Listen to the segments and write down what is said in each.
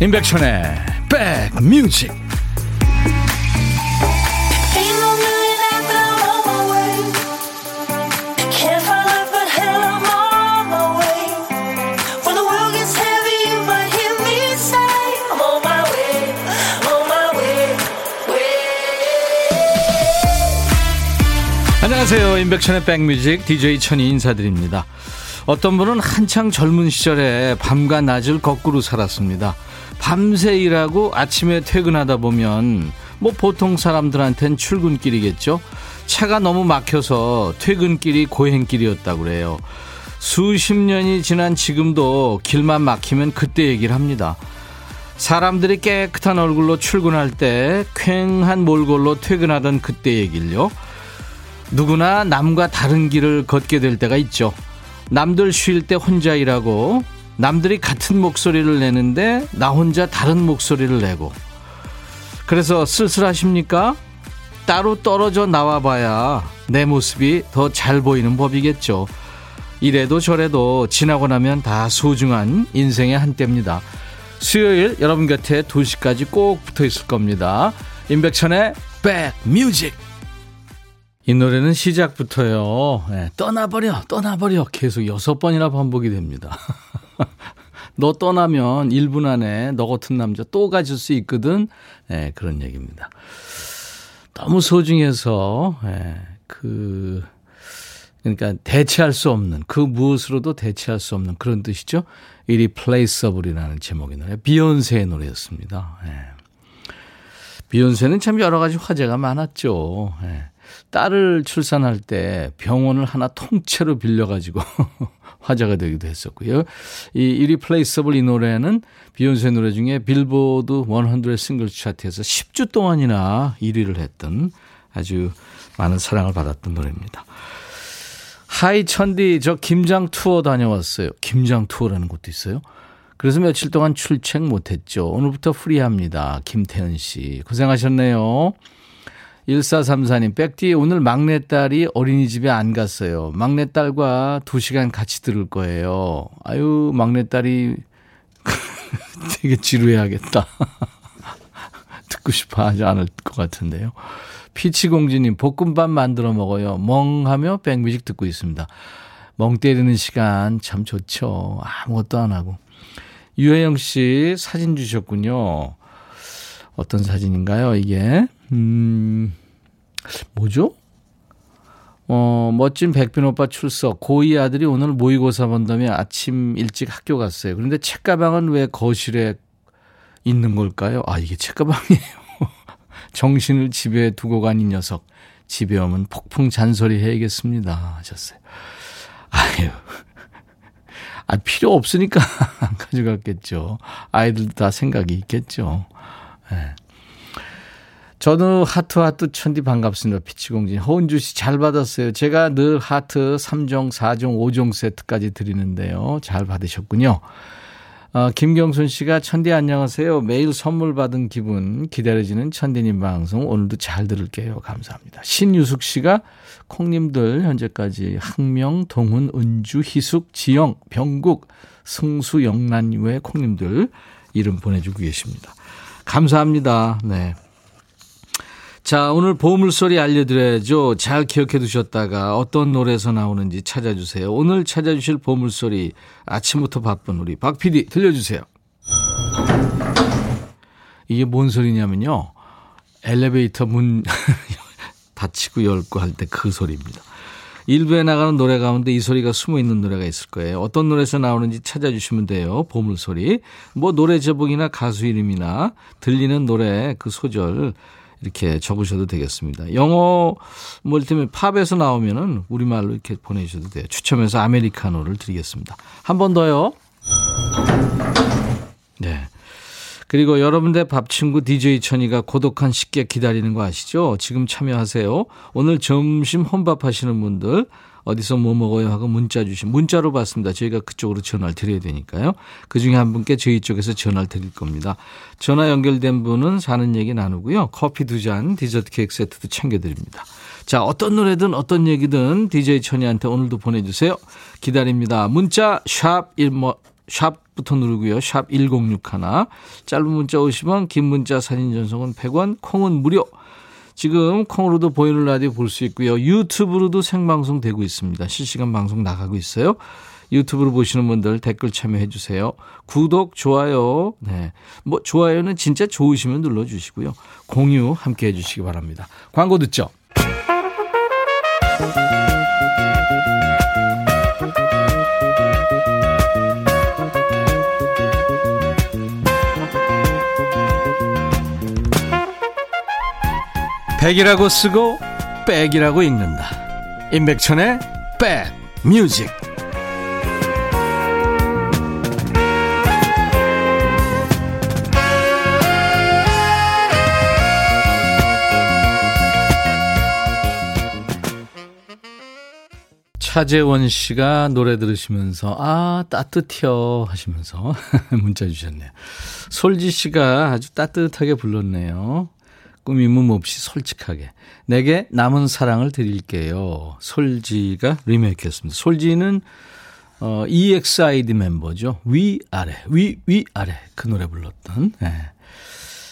임백천의 백뮤직. 안녕하세요. 임백천의 백뮤직 DJ 천이 인사드립니다. 어떤 분은 한창 젊은 시절에 밤과 낮을 거꾸로 살았습니다 밤새 일하고 아침에 퇴근하다 보면 뭐 보통 사람들한텐 출근길이겠죠. 차가 너무 막혀서 퇴근길이 고행길이었다고 그래요. 수십 년이 지난 지금도 길만 막히면 그때 얘기를 합니다. 사람들이 깨끗한 얼굴로 출근할 때 쾌한 몰골로 퇴근하던 그때 얘기를요. 누구나 남과 다른 길을 걷게 될 때가 있죠. 남들 쉴 때 혼자 일하고 남들이 같은 목소리를 내는데 나 혼자 다른 목소리를 내고 그래서 쓸쓸하십니까? 따로 떨어져 나와봐야 내 모습이 더 잘 보이는 법이겠죠. 이래도 저래도 지나고 나면 다 소중한 인생의 한때입니다. 수요일 여러분 곁에 2시까지 꼭 붙어 있을 겁니다. 임백천의 백뮤직 이 노래는 시작부터요. 네, 떠나버려 떠나버려 계속 여섯 번이나 반복이 됩니다. 너 떠나면 1분 안에 너 같은 남자 또 가질 수 있거든. 네, 그런 얘기입니다. 너무 소중해서, 네, 그, 그러니까 대체할 수 없는, 그 무엇으로도 대체할 수 없는 그런 뜻이죠. Irreplaceable이라는 제목의 노래. 비욘세의 노래였습니다. 네. 비욘세는 참 여러 가지 화제가 많았죠. 네. 딸을 출산할 때 병원을 하나 통째로 빌려가지고 화제가 되기도 했었고요. 이 Irreplaceable 이 노래는 비욘세 노래 중에 빌보드 100 싱글 차트에서 10주 동안이나 1위를 했던 아주 많은 사랑을 받았던 노래입니다. Hi 천디 저 김장 투어 다녀왔어요. 김장 투어라는 것도 있어요. 그래서 며칠 동안 출첵 못했죠. 오늘부터 프리합니다. 김태현 씨 고생하셨네요. 1434님, 백디 오늘 막내딸이 어린이집에 안 갔어요. 막내딸과 2시간 같이 들을 거예요. 아유, 막내딸이 되게 지루해하겠다. 듣고 싶어 하지 않을 것 같은데요. 피치공주님, 볶음밥 만들어 먹어요. 멍하며 백뮤직 듣고 있습니다. 멍 때리는 시간 참 좋죠. 아무것도 안 하고. 유혜영 씨 사진 주셨군요. 어떤 사진인가요, 이게? 음, 뭐죠? 어, 멋진 백빈 오빠 출석. 고2 아들이 오늘 모의고사 본다며 아침 일찍 학교 갔어요. 그런데 책가방은 왜 거실에 있는 걸까요? 아, 이게 책가방이에요. 정신을 집에 두고 간 이 녀석. 집에 오면 폭풍 잔소리 해야겠습니다. 하셨어요. 아유. 아, 필요 없으니까 안 가져갔겠죠. 아이들도 다 생각이 있겠죠. 네. 저는 하트 하트 천디 반갑습니다. 피치공진. 허은주 씨 잘 받았어요. 제가 늘 하트 3종, 4종, 5종 세트까지 드리는데요. 잘 받으셨군요. 어, 김경순 씨가 천디 안녕하세요. 매일 선물 받은 기분 기다려지는 천디님 방송 오늘도 잘 들을게요. 감사합니다. 신유숙 씨가 콩님들 현재까지 항명, 동훈, 은주, 희숙, 지영, 병국, 승수, 영란 외 콩님들 이름 보내주고 계십니다. 감사합니다. 네. 자, 오늘 보물소리 알려드려야죠. 잘 기억해 두셨다가 어떤 노래에서 나오는지 찾아주세요. 오늘 찾아주실 보물소리 아침부터 바쁜 우리 박 PD 들려주세요. 이게 뭔 소리냐면요. 엘리베이터 문 닫히고 열고 할 때 그 소리입니다. 일부에 나가는 노래 가운데 이 소리가 숨어 있는 노래가 있을 거예요. 어떤 노래에서 나오는지 찾아주시면 돼요. 보물소리. 뭐 노래 제목이나 가수 이름이나 들리는 노래 그 소절 이렇게 적으셔도 되겠습니다. 영어 뭐 이를테면 팝에서 나오면은 우리말로 이렇게 보내주셔도 돼요. 추첨해서 아메리카노를 드리겠습니다. 한 번 더요. 네. 그리고 여러분들 밥 친구 DJ 천이가 고독한 식객 기다리는 거 아시죠? 지금 참여하세요. 오늘 점심 혼밥 하시는 분들 어디서 뭐 먹어요 하고 문자 주신 문자로 받습니다. 저희가 그쪽으로 전화를 드려야 되니까요. 그중에 한 분께 저희 쪽에서 전화를 드릴 겁니다. 전화 연결된 분은 사는 얘기 나누고요. 커피 두 잔, 디저트 케이크 세트도 챙겨드립니다. 자, 어떤 노래든 어떤 얘기든 DJ 천이한테 오늘도 보내주세요. 기다립니다. 문자 샵 1뭐 샵부터 누르고요. 샵 1061. 짧은 문자 50원, 긴 문자 사진 전송은 100원, 콩은 무료. 지금 콩으로도 보이는 라디오 볼 수 있고요. 유튜브로도 생방송 되고 있습니다. 실시간 방송 나가고 있어요. 유튜브로 보시는 분들 댓글 참여해 주세요. 구독, 좋아요. 네. 뭐 좋아요는 진짜 좋으시면 눌러 주시고요. 공유 함께 해 주시기 바랍니다. 광고 듣죠. 백이라고 쓰고 백이라고 읽는다. 임백천의 백 뮤직. 차재원 씨가 노래 들으시면서 아 따뜻해요 하시면서 문자 주셨네요. 솔지 씨가 아주 따뜻하게 불렀네요. 꾸밈음 없이 솔직하게. 내게 남은 사랑을 드릴게요. 솔지가 리메이크했습니다. 솔지는 어, EXID 멤버죠. 위, 아래, 위, 위, 아래. 그 노래 불렀던. 네.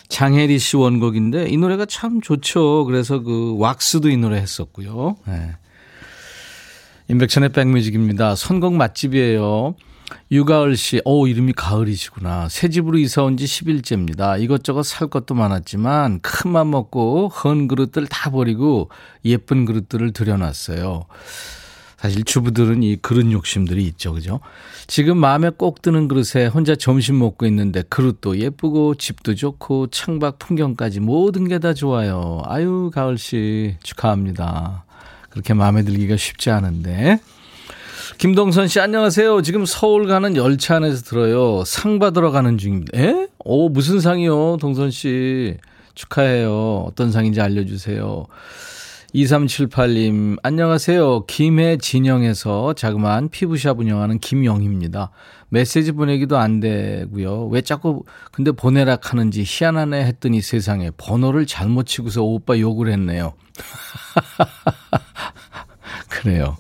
장혜리 씨 원곡인데 이 노래가 참 좋죠. 그래서 그 왁스도 이 노래 했었고요. 네. 임백천의 백뮤직입니다. 선곡 맛집이에요. 유가을 씨, 오, 이름이 가을이시구나. 새 집으로 이사 온 지 10일째입니다. 이것저것 살 것도 많았지만, 큰 맘 먹고, 헌 그릇들 다 버리고, 예쁜 그릇들을 들여놨어요. 사실 주부들은 이 그릇 욕심들이 있죠, 그죠? 지금 마음에 꼭 드는 그릇에 혼자 점심 먹고 있는데 그릇도 예쁘고 집도 좋고 창밖 풍경까지 모든 게 다 좋아요. 아유, 가을 씨 축하합니다. 그렇게 마음에 들기가 쉽지 않은데 김동선 씨 안녕하세요. 지금 서울 가는 열차 안에서 들어요. 상 받으러 가는 중입니다. 에? 오 무슨 상이요, 동선 씨 축하해요. 어떤 상인지 알려주세요. 2378님 안녕하세요. 김해 진영에서 자그마한 피부샵 운영하는 김영입니다. 메시지 보내기도 안 되고요. 왜 자꾸 근데 보내라 하는지 희한하네 했더니 세상에 번호를 잘못 치고서 오빠 욕을 했네요. 그래요.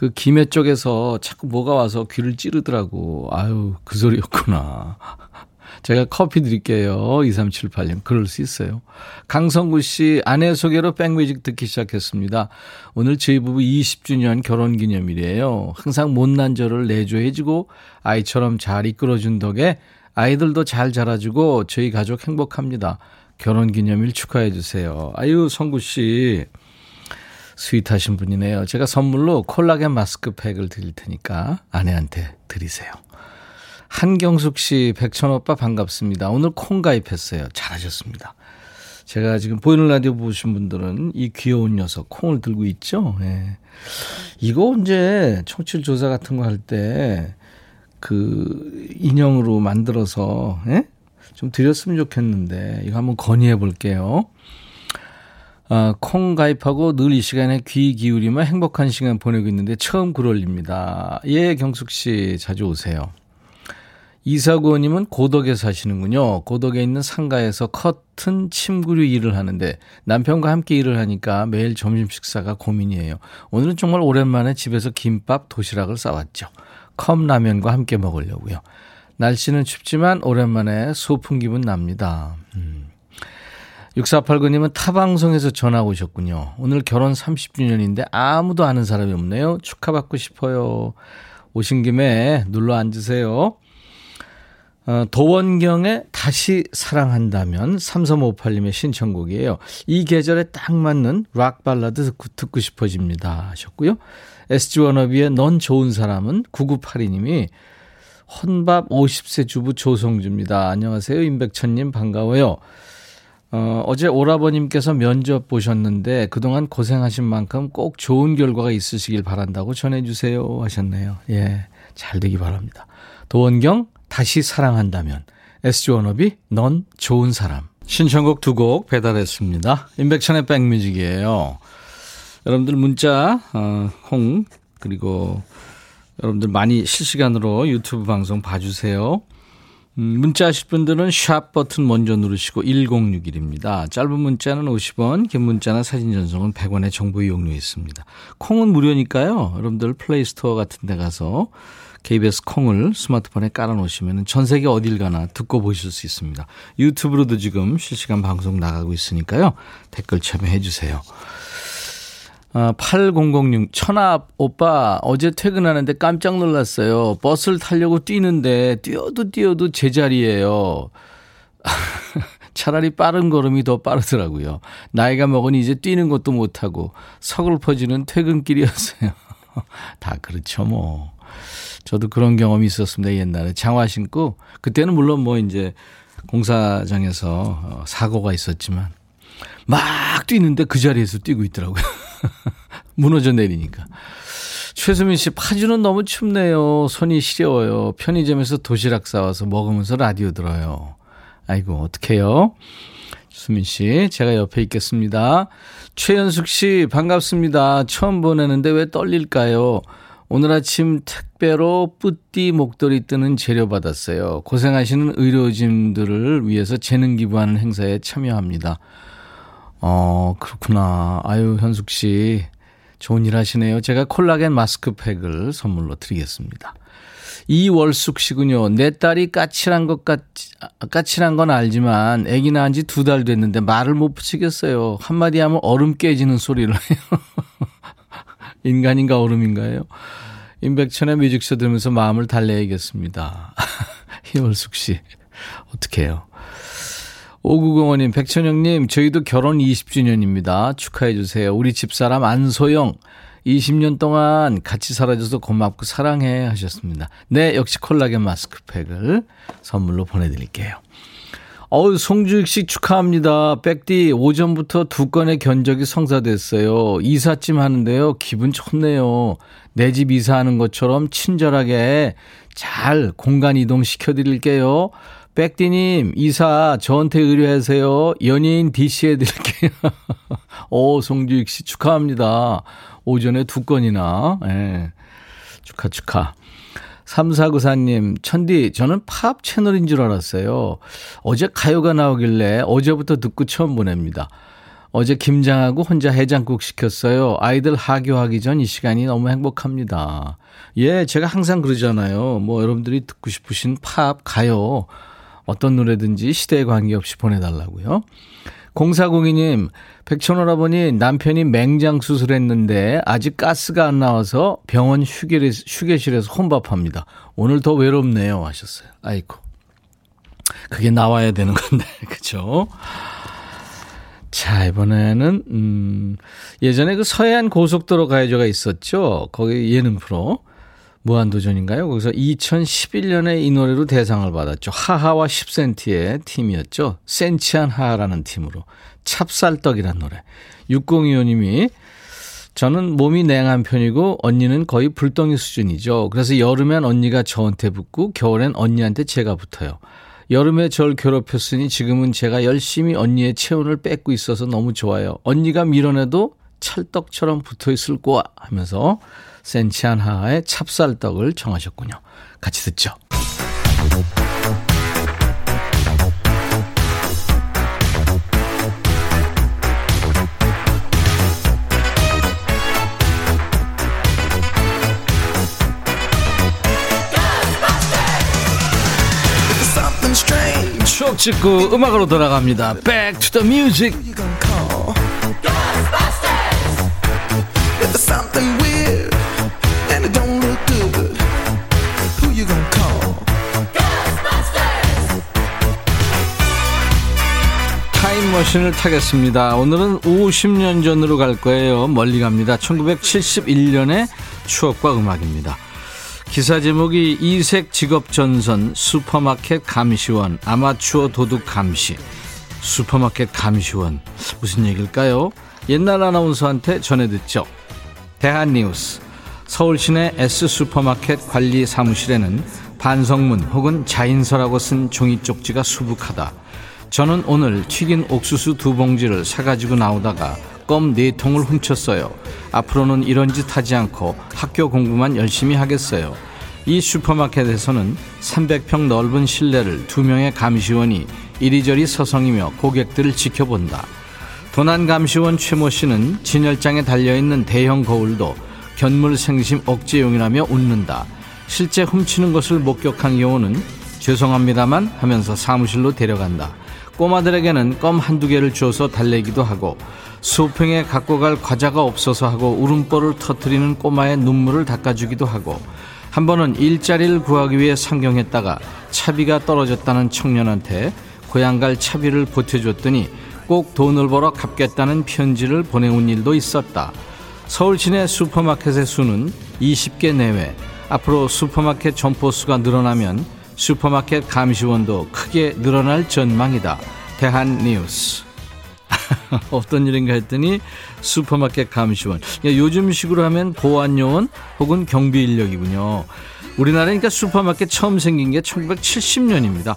그 김해 쪽에서 자꾸 뭐가 와서 귀를 찌르더라고. 아유, 그 소리였구나. 제가 커피 드릴게요. 2378님. 그럴 수 있어요. 강성구 씨, 아내 소개로 백뮤직 듣기 시작했습니다. 오늘 저희 부부 20주년 결혼 기념일이에요. 항상 못난 저를 내조해주고 아이처럼 잘 이끌어준 덕에 아이들도 잘 자라주고 저희 가족 행복합니다. 결혼 기념일 축하해주세요. 아유, 성구 씨. 스윗하신 분이네요. 제가 선물로 콜라겐 마스크팩을 드릴 테니까 아내한테 드리세요. 한경숙 씨, 백천 오빠 반갑습니다. 오늘 콩 가입했어요. 잘하셨습니다. 제가 지금 보이는 라디오 보신 분들은 이 귀여운 녀석 콩을 들고 있죠. 예. 이거 언제 청취율 조사 같은 거 할 때 그 인형으로 만들어서 예? 좀 드렸으면 좋겠는데 이거 한번 건의해 볼게요. 어, 콩 가입하고 늘 이 시간에 귀 기울이면 행복한 시간 보내고 있는데 처음 글 올립니다. 예, 경숙 씨 자주 오세요. 이사구원님은 고덕에 사시는군요. 고덕에 있는 상가에서 커튼 침구류 일을 하는데 남편과 함께 일을 하니까 매일 점심 식사가 고민이에요. 오늘은 정말 오랜만에 집에서 김밥, 도시락을 싸왔죠. 컵라면과 함께 먹으려고요. 날씨는 춥지만 오랜만에 소풍 기분 납니다. 음. 6489님은 타방송에서 전화 오셨군요. 오늘 결혼 30주년인데 아무도 아는 사람이 없네요. 축하받고 싶어요. 오신 김에 눌러 앉으세요. 어, 도원경의 다시 사랑한다면 3358님의 신청곡이에요. 이 계절에 딱 맞는 락 발라드 듣고, 듣고 싶어집니다 하셨고요. SG 워너비의 넌 좋은 사람은 9982님이 혼밥 50세 주부 조성주입니다. 안녕하세요. 임백천님 반가워요. 어, 어제 오라버님께서 면접 보셨는데 그동안 고생하신 만큼 꼭 좋은 결과가 있으시길 바란다고 전해주세요 하셨네요. 예, 잘 되기 바랍니다. 도원경 다시 사랑한다면 SG워너비 넌 좋은 사람 신청곡 두 곡 배달했습니다. 임백천의 백뮤직이에요. 여러분들 문자 어, 홍 그리고 여러분들 많이 실시간으로 유튜브 방송 봐주세요. 음, 문자 하실 분들은 샵 버튼 먼저 누르시고 1061입니다. 짧은 문자는 50원, 긴 문자나 사진 전송은 100원의 정보 이용료 있습니다. 콩은 무료니까요. 여러분들 플레이스토어 같은 데 가서 KBS 콩을 스마트폰에 깔아놓으시면 전 세계 어딜 가나 듣고 보실 수 있습니다. 유튜브로도 지금 실시간 방송 나가고 있으니까요. 댓글 참여해 주세요. 아, 8006 천합 오빠 어제 퇴근하는데 깜짝 놀랐어요. 버스를 타려고 뛰는데 뛰어도 뛰어도 제자리예요. 차라리 빠른 걸음이 더 빠르더라고요. 나이가 먹으니 이제 뛰는 것도 못하고 서글퍼지는 퇴근길이었어요. 다 그렇죠, 뭐. 저도 그런 경험이 있었습니다, 옛날에. 장화 신고, 그때는 물론 뭐 이제 공사장에서 어, 사고가 있었지만, 막 뛰는데 그 자리에서 뛰고 있더라고요. 무너져 내리니까. 최수민 씨, 파주는 너무 춥네요. 손이 시려워요. 편의점에서 도시락 싸와서 먹으면서 라디오 들어요. 아이고, 어떡해요? 수민 씨, 제가 옆에 있겠습니다. 최현숙 씨, 반갑습니다. 처음 보내는데 왜 떨릴까요? 오늘 아침 택배로 뿌띠 목도리 뜨는 재료 받았어요. 고생하시는 의료진들을 위해서 재능 기부하는 행사에 참여합니다. 어, 그렇구나. 아유, 현숙 씨. 좋은 일 하시네요. 제가 콜라겐 마스크팩을 선물로 드리겠습니다. 이월숙 씨군요. 내 딸이 까칠한 것 같, 까칠한 건 알지만 아기 낳은 지 두 달 됐는데 말을 못 붙이겠어요. 한마디 하면 얼음 깨지는 소리를 해요. 인간인가 얼음인가요? 임백천의 뮤직쇼 들으면서 마음을 달래야겠습니다. 이월숙 씨, 어떡해요. 5905님, 백천영님, 저희도 결혼 20주년입니다. 축하해주세요. 우리 집사람 안소영, 20년 동안 같이 살아줘서 고맙고 사랑해 하셨습니다. 네, 역시 콜라겐 마스크팩을 선물로 보내드릴게요. 어우, 송주익 씨 축하합니다. 백디, 오전부터 두 건의 견적이 성사됐어요. 이삿짐 하는데요. 기분 좋네요. 내 집 이사하는 것처럼 친절하게 잘 공간 이동 시켜드릴게요. 백디님, 이사 저한테 의뢰하세요. 연예인 DC 해드릴게요. 오, 송주익 씨 축하합니다. 오전에 두 건이나. 예. 축하, 축하. 3494님, 천디, 저는 팝 채널인 줄 알았어요. 어제 가요가 나오길래 어제부터 듣고 처음 보냅니다. 어제 김장하고 혼자 해장국 시켰어요. 아이들 하교하기 전 이 시간이 너무 행복합니다. 예, 제가 항상 그러잖아요. 뭐 여러분들이 듣고 싶으신 팝, 가요, 어떤 노래든지 시대에 관계없이 보내달라고요. 0402님, 백천오라버니 남편이 맹장 수술했는데 아직 가스가 안 나와서 병원 휴게실, 휴게실에서 혼밥합니다. 오늘 더 외롭네요. 하셨어요. 아이고. 그게 나와야 되는 건데, 그죠? 자, 이번에는, 음, 예전에 그 서해안 고속도로 가요제가 있었죠? 거기 예능 프로. 무한도전인가요? 거기서 2011년에 이 노래로 대상을 받았죠. 하하와 10cm의 팀이었죠. 센치한 하하라는 팀으로. 찹쌀떡이란 노래. 6025님이 저는 몸이 냉한 편이고 언니는 거의 불덩이 수준이죠. 그래서 여름엔 언니가 저한테 붙고 겨울엔 언니한테 제가 붙어요. 여름에 절 괴롭혔으니 지금은 제가 열심히 언니의 체온을 뺏고 있어서 너무 좋아요. 언니가 밀어내도 찰떡처럼 붙어 있을 거야 하면서 센치한 하의 찹쌀떡을 청하셨군요. 같이 듣죠. 추억 찍고 음악으로 돌아갑니다. Back to the music. 타임머신을 타겠습니다. 오늘은 50년 전으로 갈 거예요. 멀리 갑니다. 1971년의 추억과 음악입니다. 기사 제목이 이색 직업 전선 슈퍼마켓 감시원 아마추어 도둑 감시 슈퍼마켓 감시원 무슨 얘기일까요? 옛날 아나운서한테 전해 듣죠. 대한뉴스 서울 시내 S 슈퍼마켓 관리 사무실에는 반성문 혹은 자인서라고 쓴 종이 쪽지가 수북하다. 저는 오늘 튀긴 옥수수 두 봉지를 사가지고 나오다가 껌 네 통을 훔쳤어요. 앞으로는 이런 짓 하지 않고 학교 공부만 열심히 하겠어요. 이 슈퍼마켓에서는 300평 넓은 실내를 두 명의 감시원이 이리저리 서성이며 고객들을 지켜본다. 도난 감시원 최모 씨는 진열장에 달려있는 대형 거울도 견물 생심 억제용이라며 웃는다. 실제 훔치는 것을 목격한 경우는 죄송합니다만 하면서 사무실로 데려간다. 꼬마들에게는 껌 한두 개를 주어서 달래기도 하고 수평에 갖고 갈 과자가 없어서 하고 울음보를 터트리는 꼬마의 눈물을 닦아주기도 하고 한 번은 일자리를 구하기 위해 상경했다가 차비가 떨어졌다는 청년한테 고향 갈 차비를 보태줬더니 꼭 돈을 벌어 갚겠다는 편지를 보내온 일도 있었다. 서울 시내 슈퍼마켓의 수는 20개 내외. 앞으로 슈퍼마켓 점포수가 늘어나면 슈퍼마켓 감시원도 크게 늘어날 전망이다. 대한뉴스. 어떤 일인가 했더니 슈퍼마켓 감시원. 요즘 식으로 하면 보안요원 혹은 경비 인력이군요. 우리나라니까 슈퍼마켓 처음 생긴 게 1970년입니다.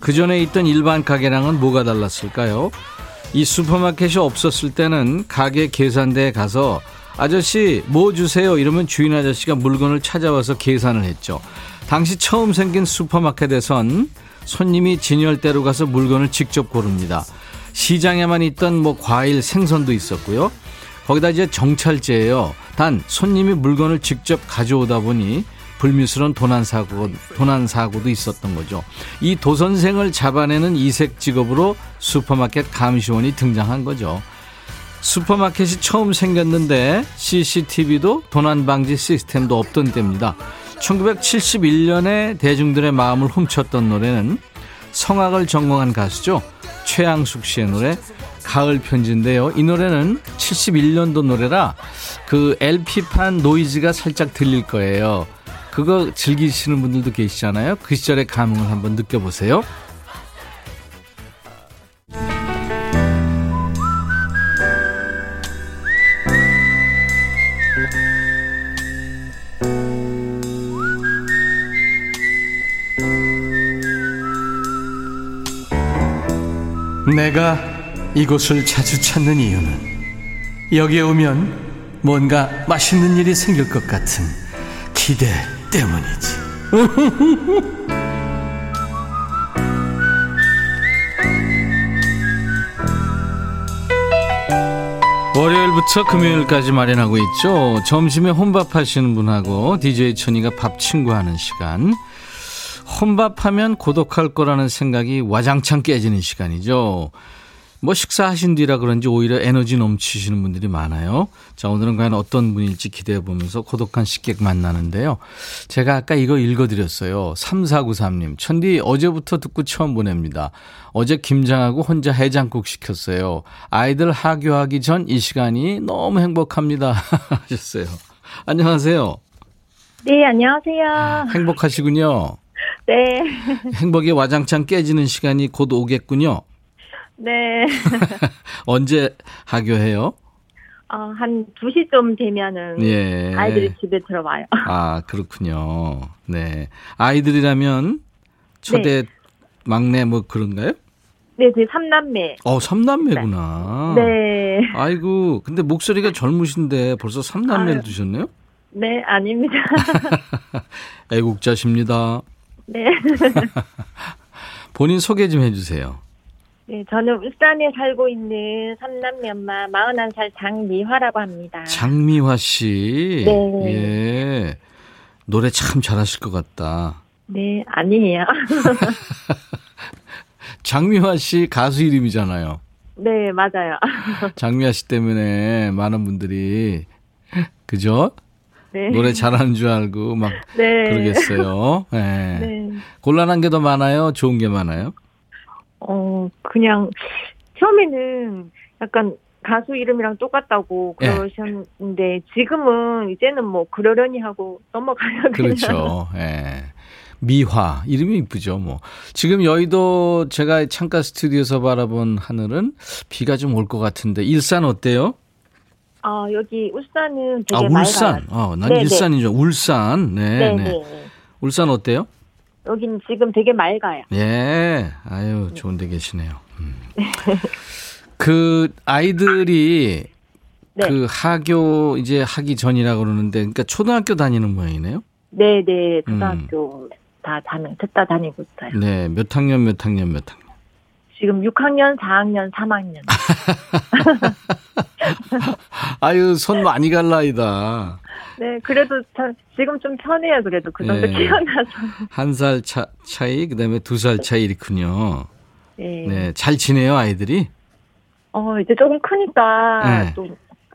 그 전에 있던 일반 가게랑은 뭐가 달랐을까요? 이 슈퍼마켓이 없었을 때는 가게 계산대에 가서 아저씨 뭐 주세요 이러면 주인 아저씨가 물건을 찾아와서 계산을 했죠. 당시 처음 생긴 슈퍼마켓에선 손님이 진열대로 가서 물건을 직접 고릅니다. 시장에만 있던 뭐 과일 생선도 있었고요. 거기다 이제 정찰제예요. 단 손님이 물건을 직접 가져오다 보니 불미스러운 도난 사고 도난 사고도 있었던 거죠. 이 도선생을 잡아내는 이색 직업으로 슈퍼마켓 감시원이 등장한 거죠. 슈퍼마켓이 처음 생겼는데 CCTV도 도난 방지 시스템도 없던 때입니다. 1971년에 대중들의 마음을 훔쳤던 노래는 성악을 전공한 가수죠. 최양숙 씨의 노래 가을 편지인데요. 이 노래는 71년도 노래라 그 LP판 노이즈가 살짝 들릴 거예요. 그거 즐기시는 분들도 계시잖아요. 그 시절의 감흥을 한번 느껴보세요. 내가 이곳을 자주 찾는 이유는 여기에 오면 뭔가 맛있는 일이 생길 것 같은 기대 때문이지. 월요일부터 금요일까지 마련하고 있죠. 점심에 혼밥 하시는 분하고 DJ 천이가 밥 친구하는 시간. 혼밥하면 고독할 거라는 생각이 와장창 깨지는 시간이죠. 뭐 식사하신 뒤라 그런지 오히려 에너지 넘치시는 분들이 많아요. 자, 오늘은 과연 어떤 분일지 기대해 보면서 고독한 식객 만나는데요. 제가 아까 이거 읽어드렸어요. 3493님. 천디 어제부터 듣고 처음 보냅니다. 어제 김장하고 혼자 해장국 시켰어요. 아이들 하교하기 전 이 시간이 너무 행복합니다. 하셨어요. 안녕하세요. 네, 안녕하세요. 행복하시군요. 네. 행복이 와장창 깨지는 시간이 곧 오겠군요. 네. 언제 하교해요? 어, 한 2시쯤 되면은 예. 아이들이 집에 들어와요. 아, 그렇군요. 네. 아이들이라면 초대 네. 막내 뭐 그런가요? 네, 제 삼남매. 어, 삼남매구나. 네. 아이고, 근데 목소리가 젊으신데 벌써 삼남매를 두셨네요? 네, 아닙니다. 애국자십니다. 네. 본인 소개 좀 해주세요. 네, 저는 울산에 살고 있는 삼남매 엄마 41살 장미화라고 합니다. 장미화 씨. 네. 예. 노래 참 잘하실 것 같다. 네, 아니에요. 장미화 씨 가수 이름이잖아요. 네, 맞아요. 장미화 씨 때문에 많은 분들이 그죠? 네. 노래 잘하는 줄 알고 막 네. 그러겠어요. 네. 네. 곤란한 게 더 많아요? 좋은 게 많아요? 어, 그냥 처음에는 약간 가수 이름이랑 똑같다고 예. 그러셨는데 네. 지금은 이제는 뭐 그러려니 하고 넘어가요. 그렇죠. 예. 미화 이름이 이쁘죠. 뭐 지금 여의도 제가 창가 스튜디오에서 바라본 하늘은 비가 좀 올 것 같은데 일산 어때요? 아, 여기 울산은 되게 아, 울산. 맑아요. 어, 난 네네. 일산이죠. 울산. 네, 네. 네. 울산 어때요? 여기는 지금 되게 맑아요. 예. 아유, 좋은 데 계시네요. 음. 그 아이들이 네. 그 하교 이제 하기 전이라 그러는데 그러니까 초등학교 다니는 모양이네요. 네, 네. 초등학교 음. 다 다니, 듣다 다니고 있어요. 네. 몇 학년 몇 학년 몇 학년? 지금 6학년, 4학년, 3학년. 아유, 손 많이 갈 나이다. 네, 그래도 지금 좀 편해요. 그래도 그 정도 네. 키워나서. 한 살 차, 차이, 그 다음에 두 살 차이 이렇군요. 네. 네. 잘 지내요, 아이들이? 어, 이제 조금 크니까 네. 또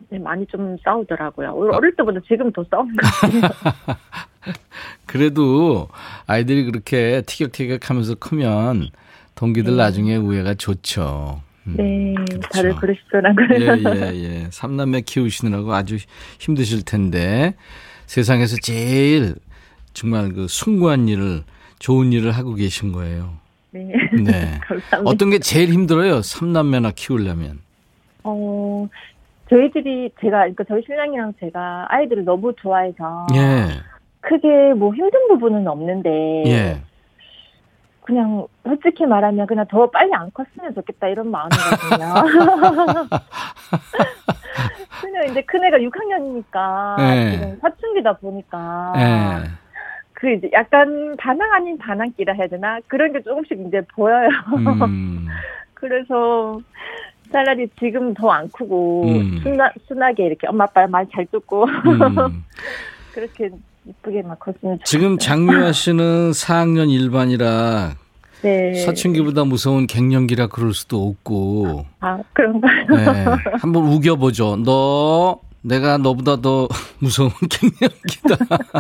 네, 많이 좀 싸우더라고요. 어릴 때보다 지금 더 싸우는 것 같아요. 그래도 아이들이 그렇게 티격태격 하면서 크면 동기들 네. 나중에 우애가 좋죠. 음, 네, 그렇죠. 다들 그러시더라고요. 예, 예, 예. 삼남매 키우시느라고 아주 힘드실 텐데 세상에서 제일 정말 그 숭고한 일을 좋은 일을 하고 계신 거예요. 네. 네. 감사합니다. 어떤 게 제일 힘들어요? 삼남매나 키우려면? 어, 저희들이 제가 그러니까 저희 신랑이랑 제가 아이들을 너무 좋아해서 예. 크게 뭐 힘든 부분은 없는데 예. 그냥 솔직히 말하면 그냥 더 빨리 안 컸으면 좋겠다 이런 마음이거든요. 그냥 이제 큰애가 6학년이니까 네. 지금 사춘기다 보니까 네. 그 이제 약간 반항 아닌 반항기라 해야 되나 그런 게 조금씩 이제 보여요. 음. 그래서 차라리 지금 더 안 크고 음. 순하, 순하게 이렇게 엄마 아빠 말 잘 듣고 음. 그렇게 이쁘게 막 컸으면 지금 장미화 씨는 4학년 일반이라 네. 사춘기보다 무서운 갱년기라 그럴 수도 없고. 아, 그런가요? 네. 한번 우겨보죠. 너, 내가 너보다 더 무서운 갱년기다.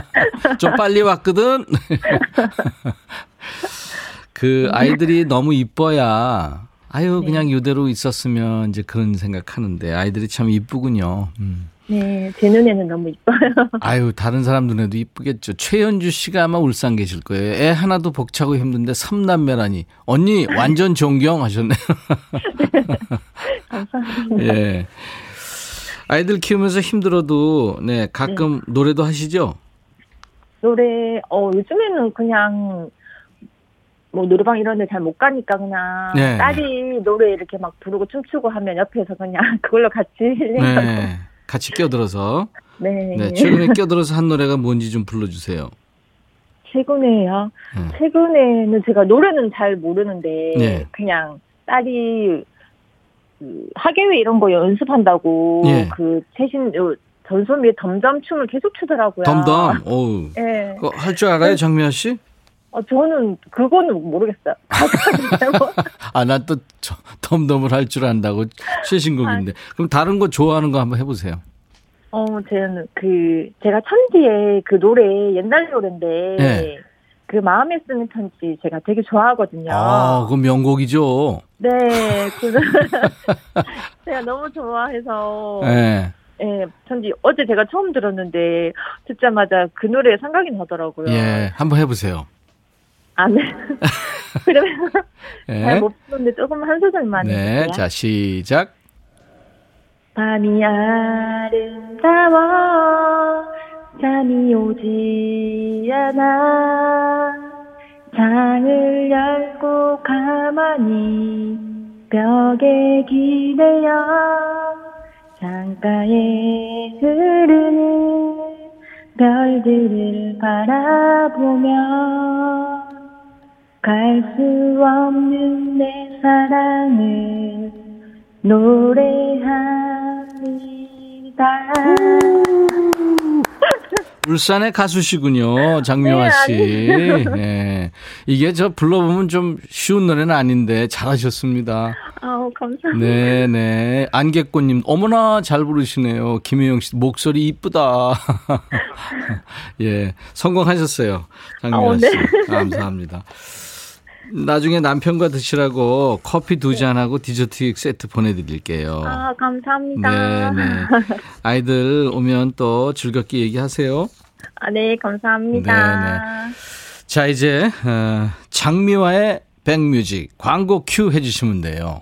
좀 빨리 왔거든? 그 아이들이 너무 이뻐야, 아유, 그냥 네. 이대로 있었으면 이제 그런 생각하는데, 아이들이 참 이쁘군요. 음. 네, 제 눈에는 너무 이뻐요. 아유, 다른 사람 눈에도 이쁘겠죠. 최현주 씨가 아마 울산 계실 거예요. 애 하나도 벅차고 힘든데 삼남매라니. 언니 완전 존경하셨네요. 감사합니다. 예. 아이들 키우면서 힘들어도 네 가끔 네. 노래도 하시죠? 노래 어 요즘에는 그냥 뭐 노래방 이런 데 잘 못 가니까 그냥 네. 딸이 노래 이렇게 막 부르고 춤추고 하면 옆에서 그냥 그걸로 같이 네. 같이 껴들어서. 네. 네. 최근에 껴들어서 한 노래가 뭔지 좀 불러주세요. 최근에요? 네. 최근에는 제가 노래는 잘 모르는데, 네. 그냥 딸이 그 하계회 이런 거 연습한다고, 네. 그 최신, 전소미의 덤덤 춤을 계속 추더라고요. 덤덤? 어우. 네. 할줄 알아요, 장미아 씨? 어, 저는 그거는 모르겠어요. 아, 난또 덤덤을 할 줄 안다고 최신곡인데. 아. 그럼 다른 거 좋아하는 거 한번 해보세요. 어, 저는 그 제가 천지의 그 노래 옛날 노래인데 네. 그 마음에 쓰는 편지 제가 되게 좋아하거든요. 아, 그 명곡이죠. 네, 그 제가 너무 좋아해서. 네. 예, 편지 어제 제가 처음 들었는데 듣자마자 그 노래 생각이 나더라고요. 예, 한번 해보세요. 아, 네. 그러면 네. 잘못 부르는데 조금 한 소절만 네, 해주세요. 자 시작. 밤이 아름다워 잠이 오지 않아 창을 열고 가만히 벽에 기대어 창가에 흐르는 별들을 바라보며 갈 수 없는 내 사랑을 노래합니다. 울산의 가수시군요, 장미화 씨. 네, 네. 이게 저 불러보면 좀 쉬운 노래는 아닌데 잘하셨습니다. 아우, 감사합니다. 네, 네. 안개꽃님, 어머나 잘 부르시네요. 김혜영 씨, 목소리 이쁘다. 예, 성공하셨어요. 장미화 씨. 아, 네. 감사합니다. 나중에 남편과 드시라고 커피 두 잔하고 디저트 세트 보내드릴게요. 아, 감사합니다. 네, 네. 아이들 오면 또 즐겁게 얘기하세요. 아, 네, 감사합니다. 네, 네. 자, 이제, 어, 장미화의 백뮤직 광고 큐 해주시면 돼요.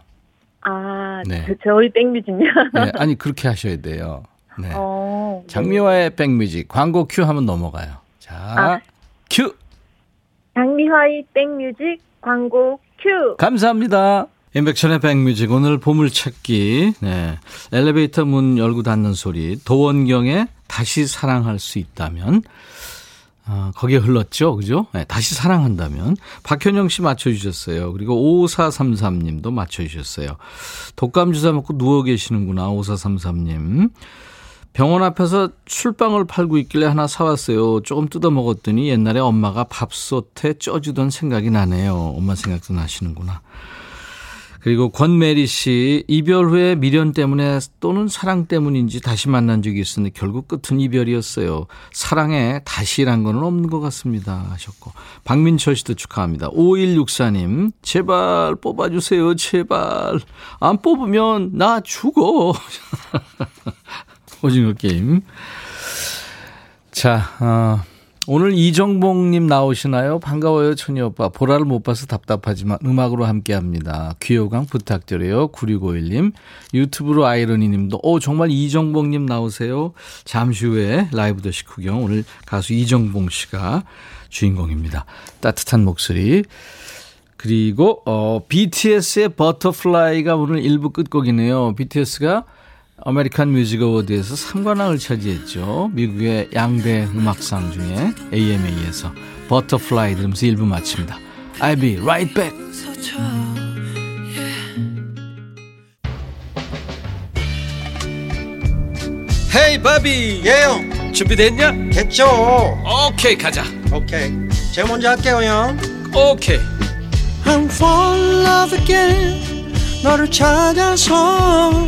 아, 네. 저희 백뮤직요? 네, 아니, 그렇게 하셔야 돼요. 네. 어, 네. 장미화의 백뮤직 광고 큐 하면 넘어가요. 자, 아. 큐! 장미화의 백뮤직 광고 큐. 감사합니다. 임백천의 백뮤직. 오늘 보물찾기. 네. 엘리베이터 문 열고 닫는 소리. 도원경의 다시 사랑할 수 있다면. 어, 거기에 흘렀죠? 그죠? 네, 다시 사랑한다면. 박현영 씨 맞춰주셨어요. 그리고 5433님도 맞춰주셨어요. 독감 주사 먹고 누워 계시는구나 5433님 병원 앞에서 술빵을 팔고 있길래 하나 사왔어요. 조금 뜯어 먹었더니 옛날에 엄마가 밥솥에 쪄주던 생각이 나네요. 엄마 생각도 나시는구나. 그리고 권메리 씨, 이별 후에 미련 때문에 또는 사랑 때문인지 다시 만난 적이 있었는데 결국 끝은 이별이었어요. 사랑에 다시란 건 없는 것 같습니다. 하셨고. 박민철 씨도 축하합니다. 5164님, 제발 뽑아주세요. 제발. 안 뽑으면 나 죽어. 오징어 게임. 자, 어. 오늘 이정봉님 나오시나요? 반가워요, 천희 오빠. 보라를 못 봐서 답답하지만 음악으로 함께 합니다. 귀요강 부탁드려요. 9651님. 유튜브로 아이러니 님도, 오, 정말 이정봉님 나오세요. 잠시 후에 라이브도 식후경. 오늘 가수 이정봉 씨가 주인공입니다. 따뜻한 목소리. 그리고, 어, BTS의 Butterfly가 오늘 1부 끝곡이네요. BTS가 American Music Award에서 3관왕을 차지했죠. 미국의 양대 음악상 중에 AMA에서 Butterfly 들으면서 1부 마칩니다. I'll be right back. 헤이 바비 예영 준비됐냐? 됐죠 오케이 가자 오케이 제가 먼저 할게요 형 오케이 I'm fall in love again 너를 찾아서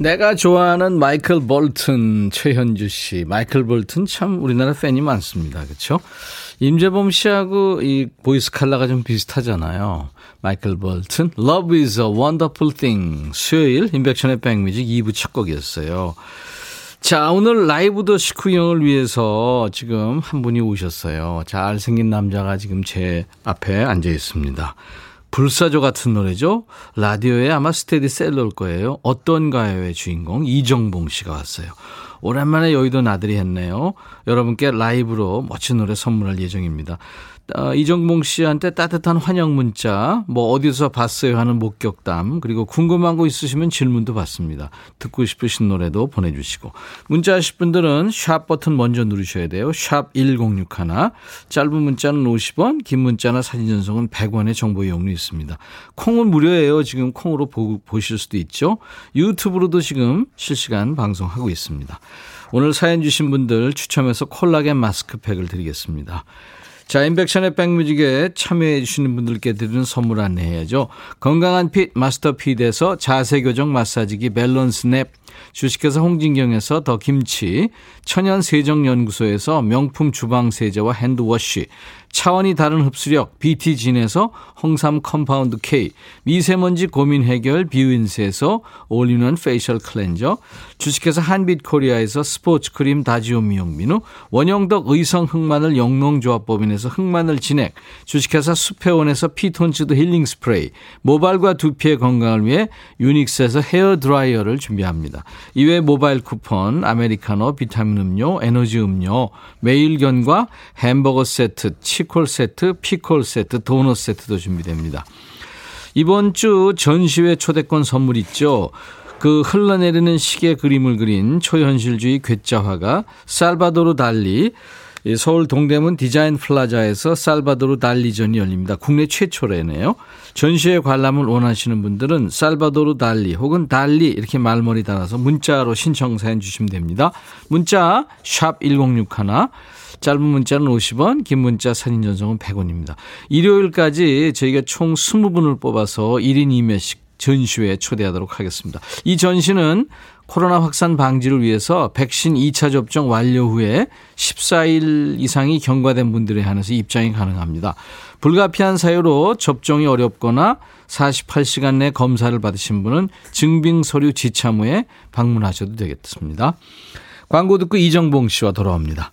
내가 좋아하는 마이클 볼튼 최현주 씨. 마이클 볼튼 참 우리나라 팬이 많습니다. 그렇죠? 임재범 씨하고 이 보이스 칼라가 좀 비슷하잖아요. 마이클 볼튼 Love is a wonderful thing. 수요일 인백션의 백뮤직 2부 첫 곡이었어요. 자, 오늘 라이브 더 식후형을 위해서 지금 한 분이 오셨어요. 잘생긴 남자가 지금 제 앞에 앉아 있습니다. 불사조 같은 노래죠. 라디오에 아마 스테디셀러일 거예요. 어떤 가요의 주인공 이정봉 씨가 왔어요. 오랜만에 여의도 나들이 했네요. 여러분께 라이브로 멋진 노래 선물할 예정입니다. 어, 이정봉 씨한테 따뜻한 환영 문자, 뭐 어디서 봤어요 하는 목격담, 그리고 궁금한 거 있으시면 질문도 받습니다. 듣고 싶으신 노래도 보내주시고. 문자 하실 분들은 샵 버튼 먼저 누르셔야 돼요. 샵 1061. 짧은 문자는 50원, 긴 문자나 사진 전송은 100원의 정보 이용료 있습니다. 콩은 무료예요. 지금 콩으로 보, 보실 수도 있죠. 유튜브로도 지금 실시간 방송하고 있습니다. 오늘 사연 주신 분들 추첨해서 콜라겐 마스크팩을 드리겠습니다. 자, 인백션의 백뮤직에 참여해 주시는 분들께 드리는 선물 안내해야죠. 건강한 핏 마스터 핏에서 자세 교정 마사지기 밸런스 냅 주식회사 홍진경에서 더 김치, 천연 세정 연구소에서 명품 주방 세제와 핸드워시, 차원이 다른 흡수력 BT진에서 홍삼 컴파운드 K, 미세먼지 고민 해결 뷰인스에서 올리는 페이셜 클렌저, 주식회사 한빛코리아에서 스포츠 크림 다지오 미용민우, 원형덕 의성 흑마늘 영농조합법인에서 흑마늘 진액, 주식회사 수페원에서 피톤치드 힐링 스프레이, 모발과 두피의 건강을 위해 유닉스에서 헤어 드라이어를 준비합니다. 이외 모바일 쿠폰, 아메리카노, 비타민 음료, 에너지 음료, 매일견과 햄버거 세트, 치콜 세트, 피콜 세트, 도넛 세트도 준비됩니다. 이번 주 전시회 초대권 선물 있죠. 그 흘러내리는 시계 그림을 그린 초현실주의 괴짜화가 살바도르 달리 서울 동대문 디자인 플라자에서 살바도르 달리전이 열립니다. 국내 최초래네요. 전시회 관람을 원하시는 분들은 살바도르 달리 혹은 달리 이렇게 말머리 달아서 문자로 신청 사연 주시면 됩니다. 문자 샵 1061, 짧은 문자는 50원, 긴 문자 사진 전송은 100원입니다. 일요일까지 저희가 총 20분을 뽑아서 1인 2매씩 전시회에 초대하도록 하겠습니다. 이 전시는 코로나 확산 방지를 위해서 백신 2차 접종 완료 후에 14일 이상이 경과된 분들에 한해서 입장이 가능합니다. 불가피한 사유로 접종이 어렵거나 48시간 내 검사를 받으신 분은 증빙 서류 지참 후에 방문하셔도 되겠습니다. 광고 듣고 이정봉 씨와 돌아옵니다.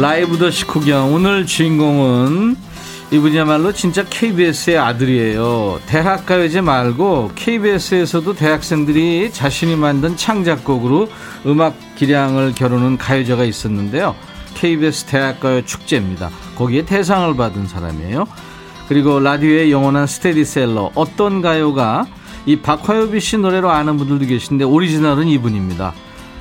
라이브 더 식후경 오늘 주인공은 이분이야말로 진짜 KBS의 아들이에요. 대학 가요제 말고 KBS에서도 대학생들이 자신이 만든 창작곡으로 음악 기량을 겨루는 가요제가 있었는데요. KBS 대학가요 축제입니다. 거기에 대상을 받은 사람이에요. 그리고 라디오의 영원한 스테디셀러 어떤 가요가 이 박화요비 씨 노래로 아는 분들도 계신데 오리지널은 이분입니다.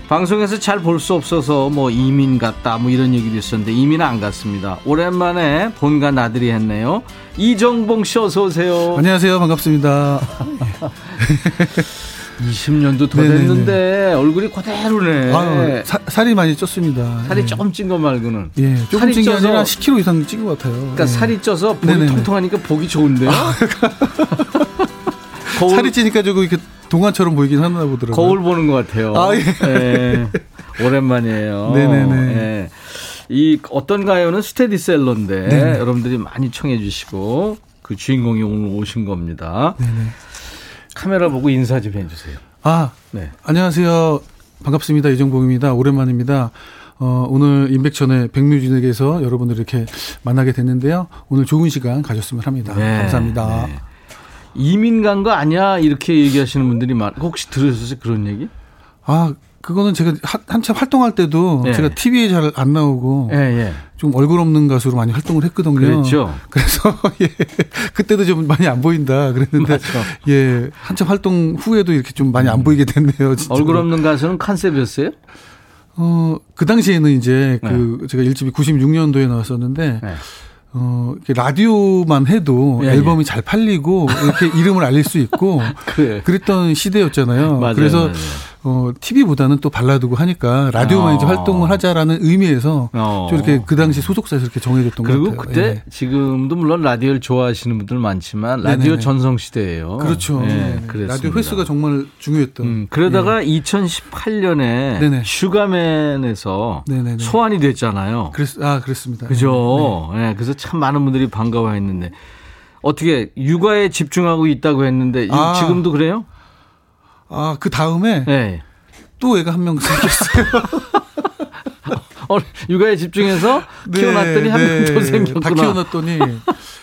방송에서 잘 볼 수 없어서 뭐 이민 갔다 뭐 이런 얘기도 있었는데 이민 안 갔습니다. 오랜만에 본가 나들이 했네요. 이정봉 씨 어서 오세요. 안녕하세요. 반갑습니다. 20년도 더 네네네. 됐는데 얼굴이 그대로네. 아, 사, 살이 많이 쪘습니다. 살이 예. 조금 찐 거 말고는. 예, 조금 찐게 아니라 10kg 이상 찐 것 같아요. 그러니까 예. 살이 쪄서 볼이 네네네. 통통하니까 보기 좋은데요. 거울... 살이 찌니까 조금 이렇게 동안처럼 보이긴 하나 보더라고요. 거울 보는 것 같아요. 아, 예. 네. 오랜만이에요. 네네네. 네. 이 어떤 가요는 스테디셀러인데 네네. 여러분들이 많이 청해 주시고 그 주인공이 오늘 오신 겁니다. 네네. 카메라 보고 인사 좀 해주세요. 아, 네. 안녕하세요. 반갑습니다. 이정봉입니다. 오랜만입니다. 어, 오늘 임백천의 백뮤진에게서 여러분들 이렇게 만나게 됐는데요. 오늘 좋은 시간 가졌으면 합니다. 네. 감사합니다. 네. 이민 간 거 아니야? 이렇게 얘기하시는 분들이 많. 혹시 들으셨어요 그런 얘기? 아 그거는 제가 한참 활동할 때도 예. 제가 TV에 잘 안 나오고 예, 예. 좀 얼굴 없는 가수로 많이 활동을 했거든요. 그렇죠. 그래서 예, 그때도 좀 많이 안 보인다 그랬는데 맞죠. 예 한참 활동 후에도 이렇게 좀 많이 안 보이게 됐네요. 진짜로. 얼굴 없는 가수는 컨셉이었어요? 어, 그 당시에는 이제 그 네. 제가 일집이 96년도에 나왔었는데 네. 어, 라디오만 해도 예, 앨범이 예. 잘 팔리고 이렇게 이름을 알릴 수 있고 그래. 그랬던 시대였잖아요. 맞아요, 그래서 맞아요. 어, TV보다는 또 발라두고 하니까 라디오만 어. 이제 활동을 하자라는 의미에서 어. 좀 이렇게 그 당시 소속사에서 이렇게 정해줬던 것 같아요. 그리고 그때 예. 지금도 물론 라디오를 좋아하시는 분들 많지만 라디오 네네네. 전성 시대예요. 그렇죠. 네, 네. 라디오 횟수가 정말 중요했던. 음, 그러다가 예. 2018년에 네네. 슈가맨에서 네네네. 소환이 됐잖아요. 그랬, 아, 그렇습니다. 그죠. 네. 네. 그래서 참 많은 분들이 반가워했는데 어떻게 육아에 집중하고 있다고 했는데 아. 지금도 그래요? 아, 그 다음에 네. 또 애가 한 명 생겼어요. 어, 육아에 집중해서 네, 키워놨더니 한 명더 네. 생겼구나. 다 키워놨더니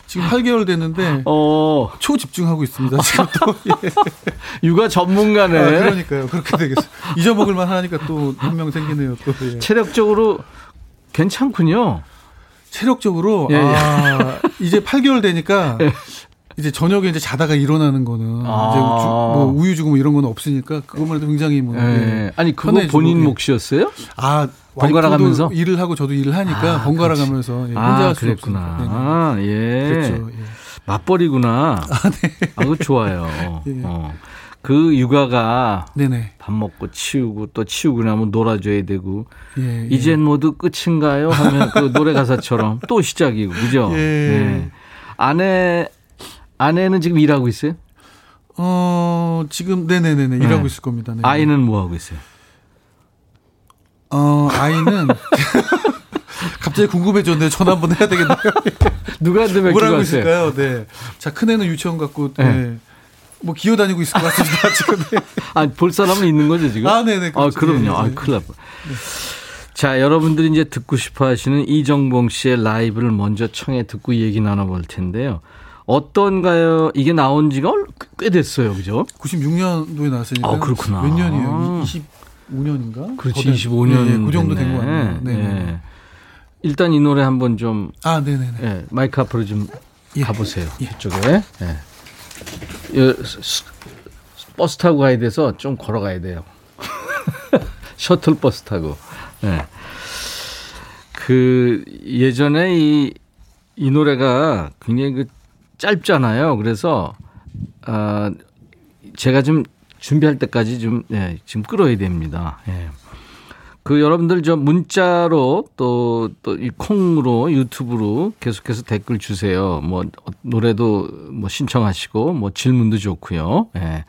지금 8개월 됐는데 어. 초집중하고 있습니다. 지금 또 예. 육아 전문가네. 아, 그러니까요. 그렇게 되겠어요. 잊어먹을만 하니까 또 한 명 생기네요. 또 예. 체력적으로 괜찮군요. 체력적으로 예, 예. 아, 이제 8개월 되니까 예. 이제 저녁에 이제 자다가 일어나는 거는 아. 이제 주, 뭐 우유 주고 뭐 이런 건 없으니까 그것만 해도 굉장히 뭐 네. 예. 아니 그거 본인 예. 몫이었어요? 아 번갈아 가면서 일을 하고 저도 일을 하니까 아, 번갈아 가면서 예, 혼자 아, 그랬구나. 아, 예. 그렇죠. 예. 맞벌이구나. 아, 네. 아, 그 좋아요. 예. 어. 그 육아가 네네. 밥 먹고 치우고 또 치우고 나면 놀아줘야 되고 예, 예. 이젠 모두 끝인가요? 하면 그 노래 가사처럼 또 시작이고 그죠? 예. 네. 아내 아내는 지금 일하고 있어요? 어, 지금, 네네네네. 네. 일하고 있을 겁니다. 네. 아이는 뭐 하고 있어요? 어, 아이는. 갑자기 궁금해졌는데 전화 한번 해야 되겠네요. 누구한테 맡기고 하고 있을까요? 네. 자, 큰애는 유치원 갔고, 네. 네. 뭐 기어 다니고 있을 것 같습니다, 지금. 네. 아, 볼 사람은 있는 거죠, 지금? 아, 네네. 그렇죠. 아, 그럼요. 네, 네, 아, 큰일 날 뻔. 네. 자, 여러분들이 이제 듣고 싶어 하시는 이정봉 씨의 라이브를 먼저 청해 듣고 얘기 나눠볼 텐데요. 어떤가요? 이게 나온 지가 꽤 됐어요. 그죠? 96년도에 나왔으니까. 아, 그렇구나. 몇 년이에요? 25년인가? 그렇지, 25년. 네, 그 정도 된거 같네요. 네. 네. 일단 이 노래 한번 좀. 아, 네네네. 네, 마이크 앞으로 좀 예. 가보세요. 예. 이쪽에. 네. 버스 타고 가야 돼서 좀 걸어가야 돼요. 셔틀 버스 타고. 네. 그그 예전에 이, 이 노래가 굉장히 그 짧잖아요. 그래서 어, 제가 좀 준비할 때까지 좀 예, 지금 끌어야 됩니다. 예. 그 여러분들 저 문자로 또 또 이 콩으로 유튜브로 계속해서 댓글 주세요. 뭐 노래도 뭐 신청하시고 뭐 질문도 좋고요. 예.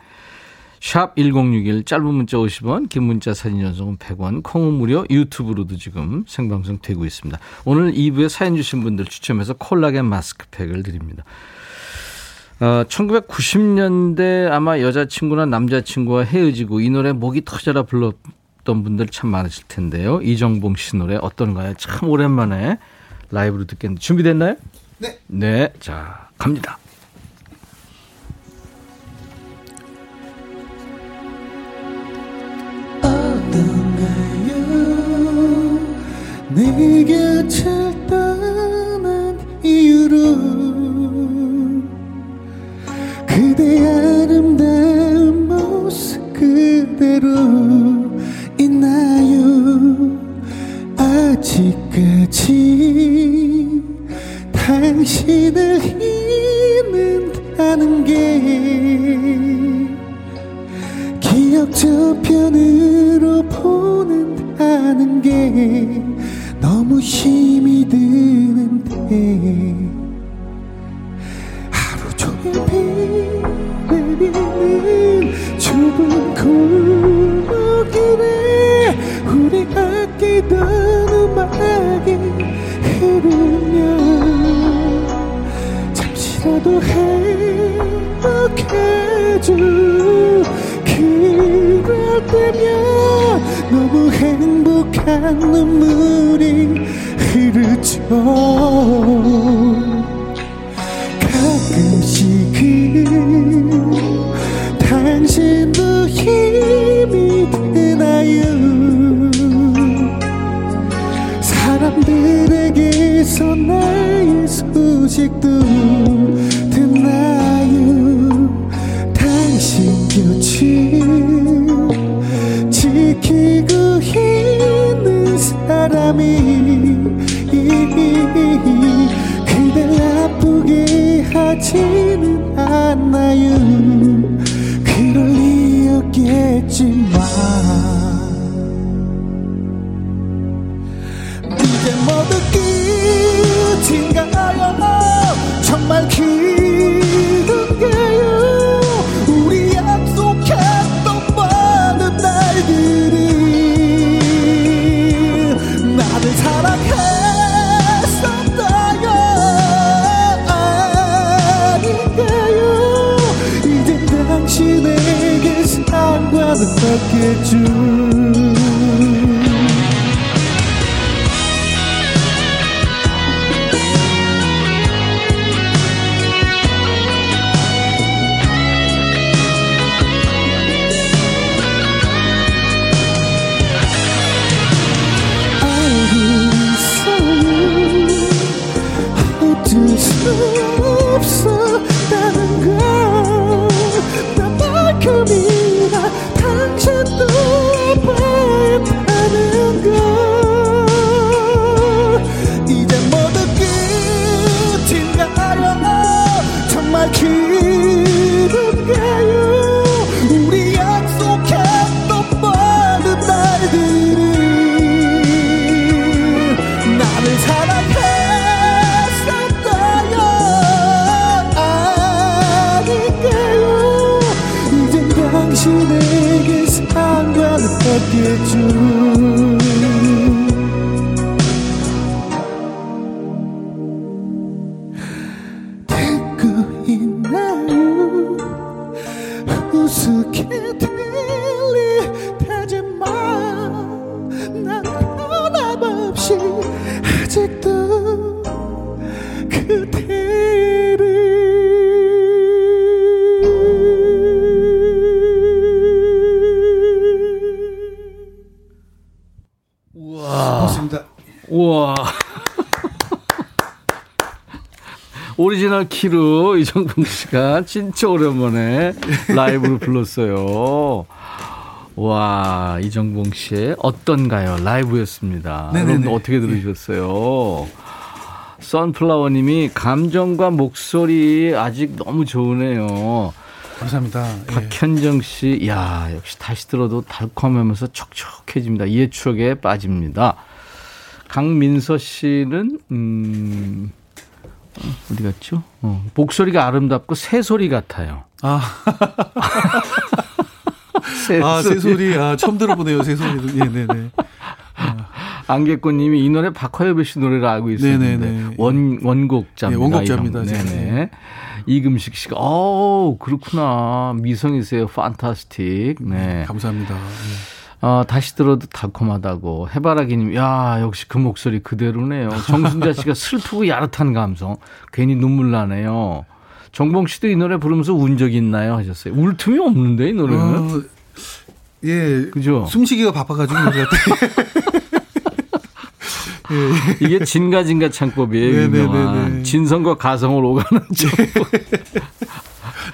샵 1061 짧은 문자 50원, 긴 문자 사진 연속은 100원, 콩은 무료, 유튜브로도 지금 생방송 되고 있습니다. 오늘 2부에 사연 주신 분들 추첨해서 콜라겐 마스크팩을 드립니다. 어, 1990년대 아마 여자친구나 남자친구와 헤어지고 이 노래 목이 터져라 불렀던 분들 참 많으실 텐데요. 이정봉 씨 노래 어떤가요? 참 오랜만에 라이브로 듣겠는데 준비됐나요? 네. 네. 자, 갑니다. 내 곁을 떠난 이유로 그대 아름다운 모습 그대로 있나요? 아직까지 당신을 잊는다는 게 기억 저편으로 보낸다는 게 너무 힘이 드는데 하루 종일 비 내리는 좁은 골목길에 우리 아끼던 음악이 흐르면 잠시라도 행복해져 그럴 때면 너무 행복한 눈물이 흐르죠 당신도 힘이 되나요 사람들에게서 나의 소식도 듣나요 당신 곁을 지키고 있는 사람이 그댈 아프게 하지 가요 정말 그런가요. 우리 약속했던 많은 날들이 나를 사랑했었다요 아닌가요. 이제 당신에게 상관은 없겠죠 키로 이정동 씨가 진짜 오랜만에 라이브로 불렀어요. 와, 이정봉 씨의 어떤가요? 라이브였습니다. 여러분 어떻게 들으셨어요? 선플라워님이 감정과 목소리 아직 너무 좋으네요. 감사합니다. 예. 박현정 씨, 야 역시 다시 들어도 달콤하면서 촉촉해집니다. 이해 추억에 빠집니다. 강민서 씨는 음 어디 갔죠? 어, 목소리가 아름답고 새소리 같아요. 아. 새소리. 아, 새소리. 아, 처음 들어보네요, 새소리도. 예, 네네. 네. 안개꽃님이 이 노래 박화여배 씨 노래를 알고 있었는데 네네네. 원 원곡자입니다. 네, 원곡자입니다. 네네. 이금식 씨가 어 그렇구나 미성이세요, 판타스틱. 네, 감사합니다. 네. 어, 다시 들어도 달콤하다고. 해바라기님, 야, 역시 그 목소리 그대로네요. 정순자 씨가 슬프고 야릇한 감성. 괜히 눈물 나네요. 정봉 씨도 이 노래 부르면서 운 적 있나요? 하셨어요. 울 틈이 없는데, 이 노래는? 어, 예. 그죠? 숨쉬기가 바빠가지고. 예. 이게 진가진가 창법이에요. 유명한. 진성과 가성을 오가는 창법.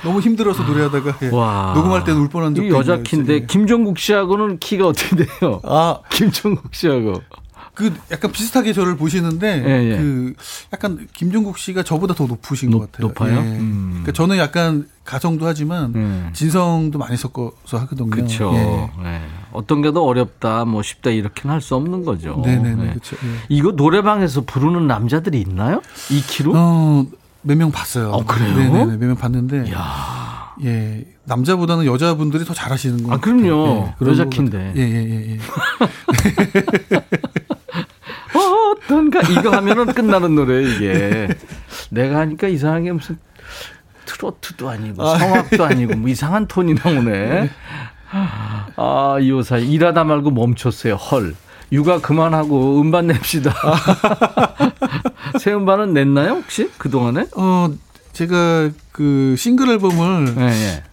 너무 힘들어서 노래하다가 예. 와. 녹음할 때는 울 뻔한 적도 여자 키인데 예. 김종국 씨하고는 키가 어떻게 돼요? 아 김종국 씨하고 그 약간 비슷하게 저를 보시는데 예, 예. 그 약간 김종국 씨가 저보다 더 높으신 높, 것 같아요. 높아요? 예. 음. 그러니까 저는 약간 가성도 하지만 음. 진성도 많이 섞어서 하거든요. 그렇죠. 네. 어떤 게 더 어렵다, 뭐 쉽다 이렇게는 할 수 없는 거죠. 네네네. 네. 그렇죠. 이거 노래방에서 부르는 남자들이 있나요? 2kg? 어, 몇 명 봤어요. 어, 그래요? 네네네. 몇 명 봤는데. 야. 예. 남자보다는 여자분들이 더 잘하시는 거 아, 그럼요. 예, 여자 키인데. 예, 예, 예, 예. 어떤가 이거 하면은 끝나는 노래 이게. 내가 하니까 이상하게 무슨 트로트도 아니고 아. 성악도 아니고 뭐 이상한 톤이 나오네. 아, 이호사 일하다 말고 멈췄어요. 헐. 육아 그만하고 음반 냅시다. 새 음반은 냈나요 혹시 그 동안에? 어 제가 그 싱글 앨범을 네, 네.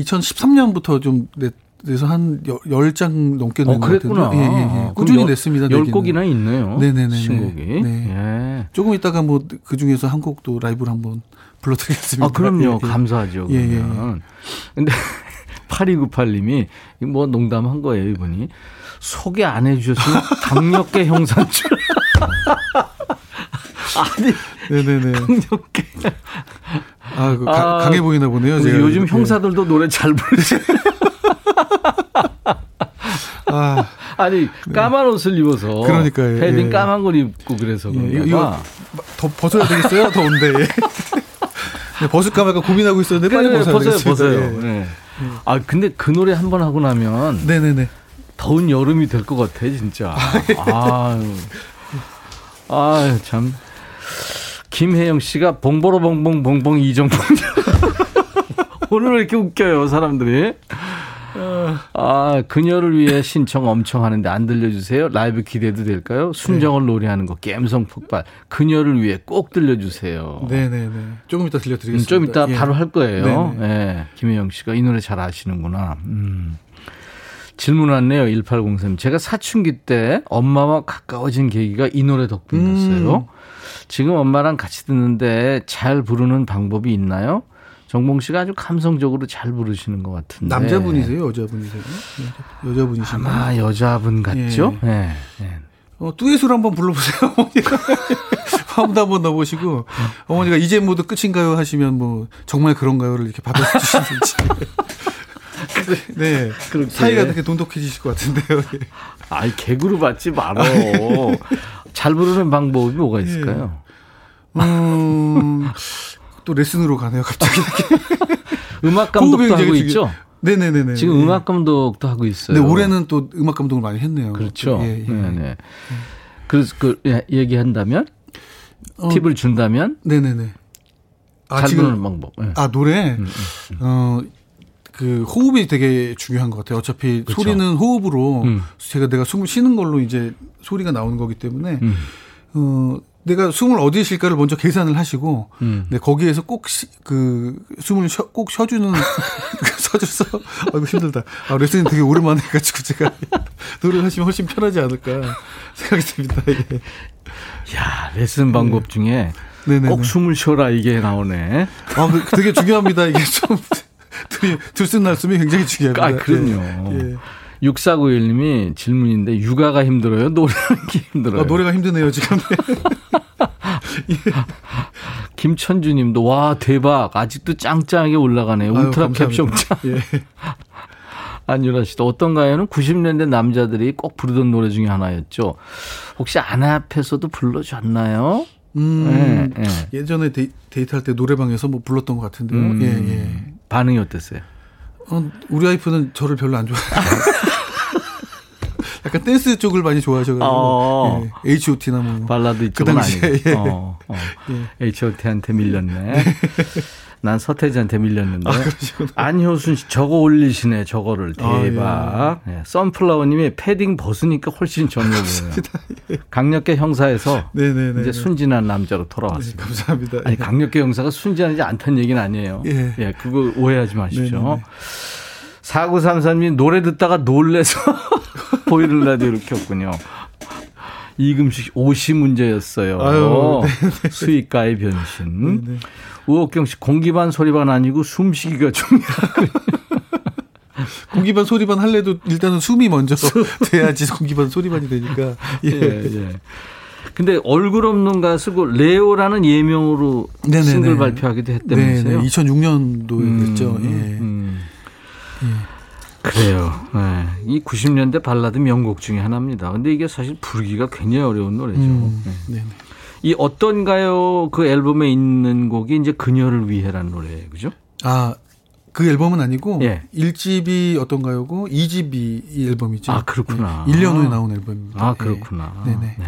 2013년부터 좀 냈. 그래서 한 10장 넘게 낸 어, 그랬구나. 예, 예, 예. 꾸준히 냈습니다. 10곡이나 있네요. 네네네. 신곡이. 네. 예. 조금 있다가 뭐 그 중에서 한 곡도 라이브를 한번 불러드리겠습니다. 아, 그럼요. 예, 예. 감사하죠. 예, 예. 근데 8298님이 뭐 농담한 거예요, 이분이. 소개 안 해주셨으면 강력계 형사인 줄. 아니. 네네네. 강력계. 아, 그 아, 강해 보이나 보네요. 제가. 요즘 형사들도 노래 잘 부르지. 아. 아니 까만 옷을 입어서 그러니까 패딩 예. 까만 걸 입고 그래서 예. 이거 더 벗어야 되겠어요? 더운데 네, 벗을까 말까 고민하고 있었는데 빨리 벗어야 벗어요, 벗어요. 예. 네. 아 근데 그 노래 한 번 하고 나면 네네네 더운 여름이 될 것 같아 진짜. 아유, 아유 참. 김혜영 씨가 봉보로 봉봉 봉봉 이정봉. 오늘 왜 이렇게 웃겨요 사람들이? 아, 그녀를 위해 신청 엄청 하는데 안 들려주세요? 라이브 기대도 될까요? 순정을 네. 노래하는 거, 갬성 폭발. 그녀를 위해 꼭 들려주세요. 네네네. 조금 이따 들려드리겠습니다. 음, 좀 이따 예. 바로 할 거예요. 네. 네. 김혜영 씨가 이 노래 잘 아시는구나. 음. 질문 왔네요. 1803. 제가 사춘기 때 엄마와 가까워진 계기가 이 노래 덕분이었어요. 음. 지금 엄마랑 같이 듣는데 잘 부르는 방법이 있나요? 정봉 씨가 아주 감성적으로 잘 부르시는 것 같은데. 남자분이세요? 여자분이세요? 여자, 분이신가요 아마 여자분 같죠? 예. 네. 네. 어, 듀엣을 한번 불러보세요, 어머니가. 화음도 한번 넣어보시고, 어머니가 이제 모두 끝인가요? 하시면 뭐, 정말 그런가요를 이렇게 받아주시는지. 네. 그렇게. 사이가 되게 돈독해지실 것 같은데요. 아이, 개그로 받지 말어. 잘 부르는 방법이 뭐가 있을까요? 예. 음, 또 레슨으로 가네요, 갑자기. 음악 감독도 하고 있죠? 네네네. 지금 네. 음악 감독도 하고 있어요. 네, 올해는 또 음악 감독을 많이 했네요. 그렇죠. 예, 예. 네네. 그래서 그 예, 얘기한다면 어, 팁을 준다면 네네네. 아, 잘 지금, 부르는 방법. 네. 아 노래 음, 음, 음. 어 그 호흡이 되게 중요한 것 같아요. 어차피 그렇죠. 소리는 호흡으로 음. 제가 내가 숨을 쉬는 걸로 이제 소리가 나오는 거기 때문에 음. 어 내가 숨을 어디에 쉴까를 먼저 계산을 하시고, 음. 네, 거기에서 꼭, 시, 그, 숨을 쉬, 꼭 쉬어주는, 서줘서, 아이고, 힘들다. 아, 레슨이 되게 오랜만에 해가지고 제가 노래를 하시면 훨씬 편하지 않을까 생각이 듭니다. 예. 야, 레슨 방법 네. 중에 네네네. 꼭 숨을 쉬어라 이게 나오네. 아, 그, 되게 중요합니다. 이게 좀, 들숨 날 숨이 굉장히 중요합니다. 아, 그럼요. 예. 6491님이 질문인데 육아가 힘들어요? 노래하는 게 힘들어요? 아, 노래가 힘드네요, 지금. 예. 김천주 님도 와, 대박. 아직도 짱짱하게 올라가네요. 울트라 캡션 짱. 예. 안유라 씨도 어떤 가요는 90년대 남자들이 꼭 부르던 노래 중에 하나였죠. 혹시 아내 앞에서도 불러줬나요? 음, 네, 네. 예전에 데이, 데이트할 때 노래방에서 뭐 불렀던 것 같은데요. 음, 예, 예. 반응이 어땠어요? 어, 우리 와이프는 저를 별로 안 좋아해요. 약간 댄스 쪽을 많이 좋아하셔가지고 어. 예, H.O.T나 뭐 발라드 이쪽은 그 아니고 예. 어, 어. 예. H.O.T한테 밀렸네. 네. 난 서태지한테 밀렸는데. 아, 안효순 씨 저거 올리시네 저거를 대박. 아, 예. 네. 선플라워님이 패딩 벗으니까 훨씬 젊어 보여요. 예. 강력계 형사에서 네네네. 이제 순진한 남자로 돌아왔습니다. 네, 감사합니다. 아니 강력계 형사가 순진하지 않다는 얘기는 아니에요. 예, 예 그거 오해하지 마십시오. 4933님 노래 듣다가 놀래서 보이는 라디오를 켰군요. 이금식 옷이 문제였어요. 아유, 수익가의 변신. 네네. 우옥경 씨 공기반 소리반 아니고 숨쉬기가 중요하고. 공기반 소리반 할래도 일단은 숨이 먼저 돼야지 공기반 소리반이 되니까. 예. 예, 예. 근데 얼굴 없는 가수고 레오라는 예명으로 네네네. 싱글 발표하기도 했다면서요? 네네. 2006년도에 됐죠. 음, 예. 음. 예. 그래요. 네. 이 90년대 발라드 명곡 중에 하나입니다. 근데 이게 사실 부르기가 굉장히 어려운 노래죠. 음, 네. 네네. 이 어떤가요? 그 앨범에 있는 곡이 이제 그녀를 위해라는 노래예요. 그죠? 아, 그 앨범은 아니고 예. 1집이 어떤가요고 2집이 이 앨범이죠. 아, 그렇구나. 네. 1년 후에 나온 앨범입니다. 아, 그렇구나. 네. 네네. 네.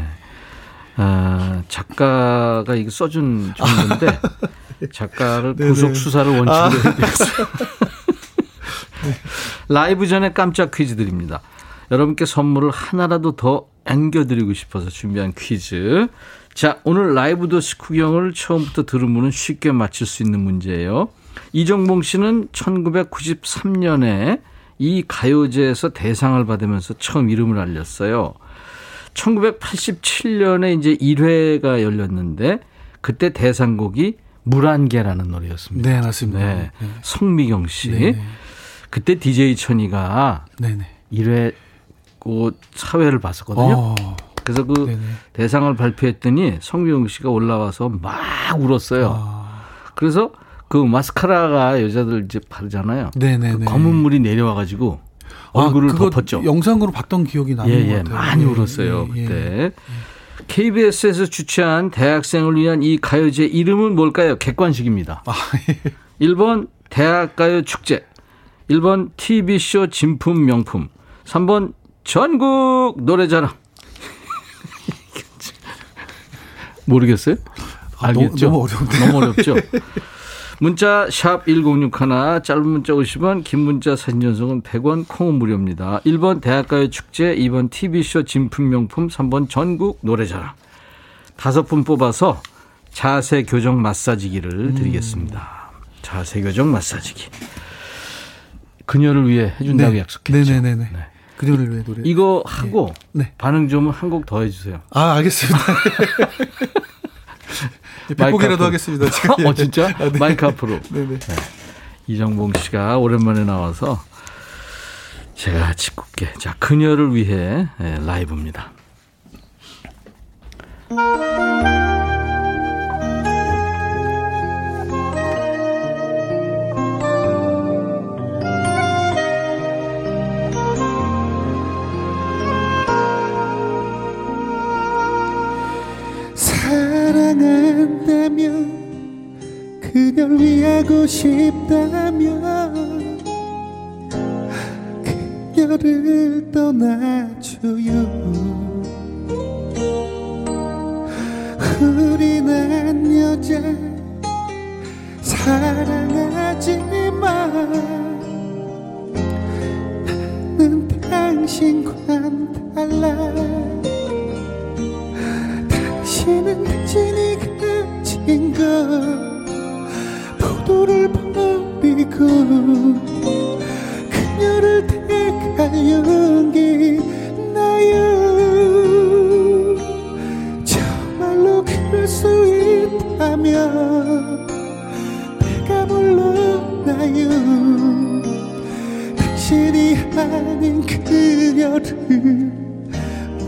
아, 작가가 이거 써준 정도인데 작가를 구속 수사를 원칙으로 아. 해드렸어요. 라이브 전에 깜짝 퀴즈 드립니다. 여러분께 선물을 하나라도 더 안겨드리고 싶어서 준비한 퀴즈. 자, 오늘 라이브 도시 구경을 처음부터 분은 쉽게 맞출 수 있는 문제예요. 이정봉 씨는 1993년에 이 가요제에서 대상을 받으면서 처음 이름을 알렸어요. 1987년에 이제 1회가 열렸는데 그때 대상곡이 물안개라는 노래였습니다. 네, 맞습니다. 네. 네. 성미경 씨. 네. 그때 DJ 천이가 네네. 1회 그 사회를 봤었거든요. 어. 그래서 그 네네. 대상을 발표했더니 성미영 씨가 올라와서 막 울었어요. 아. 그래서 그 마스카라가 여자들 이제 바르잖아요. 네네네. 그 검은 물이 내려와 가지고 아, 얼굴을 아, 덮었죠. 영상으로 봤던 기억이 나는 예, 예, 것 같아요. 많이 예, 울었어요 예, 그때. KBS에서 주최한 대학생을 위한 이 가요제 이름은 뭘까요? 객관식입니다. 아, 1번 대학가요 축제, 1번 TV쇼 진품 명품, 3번 전국 노래자랑. 모르겠어요? 아, 알겠죠? 너무, 어려운데. 너무 어렵죠? 문자 샵 1061, 짧은 문자 50원, 긴 문자 사진 전송은 100원, 콩은 무료입니다. 1번 대학가요 축제, 2번 TV쇼 진품명품, 3번 전국 노래자랑. 다섯 분 뽑아서 자세 교정 마사지기를 음. 드리겠습니다. 자세 교정 마사지기. 그녀를 위해 해준다고 네. 약속했죠. 네네네. 네. 그녀를 위해 노래. 이거 하고 네. 반응 좀 한 곡 더 해주세요. 아 알겠습니다. 백곡이라도 하겠습니다. 지금. 어 진짜? 아, 네. 마이크 앞으로. 네네. 네. 이정봉 씨가 오랜만에 나와서 제가 짓궂게 자 그녀를 위해 네, 라이브입니다. 사랑한다면 그녀를 위하고 싶다면 그녀를 떠나줘요. 우리는 여자 사랑하지만 나는 당신과는 달라. 당신은 진이 가 인가 포도를 버리고 그녀를 택할 용기 나요 정말로 그럴 수 있다면 내가 물러나요. 당신이 아닌 그녀를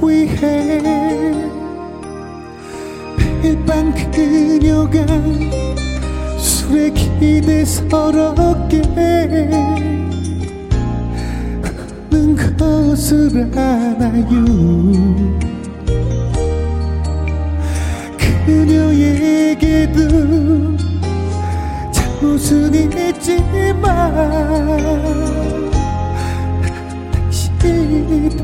위해 넘어가 술에 기대 서럽게 는 것을 알아요. 그녀에게도 잘못은 있지만 당신이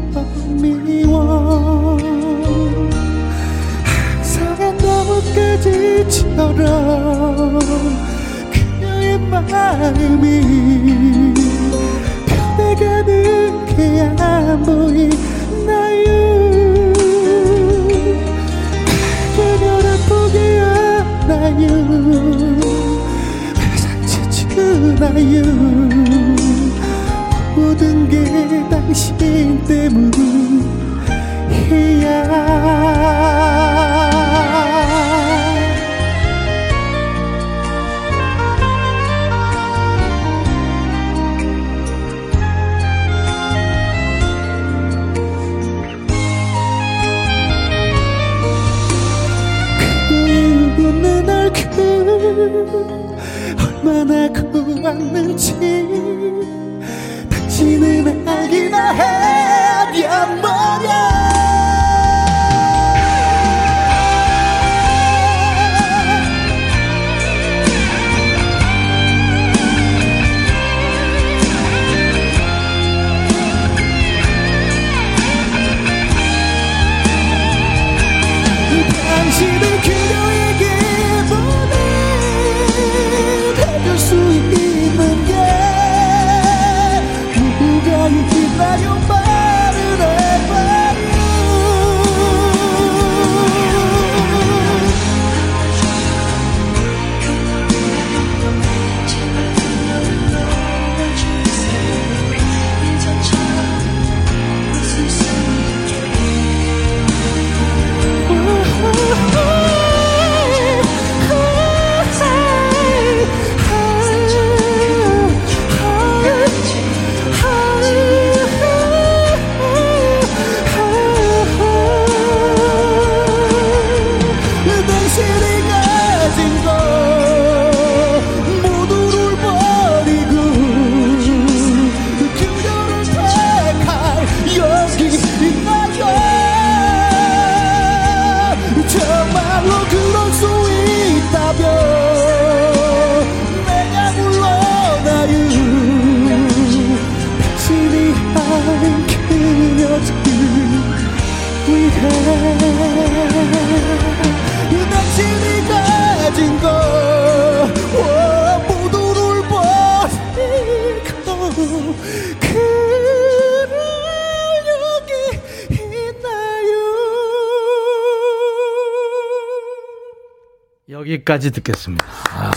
여기까지 듣겠습니다. 아.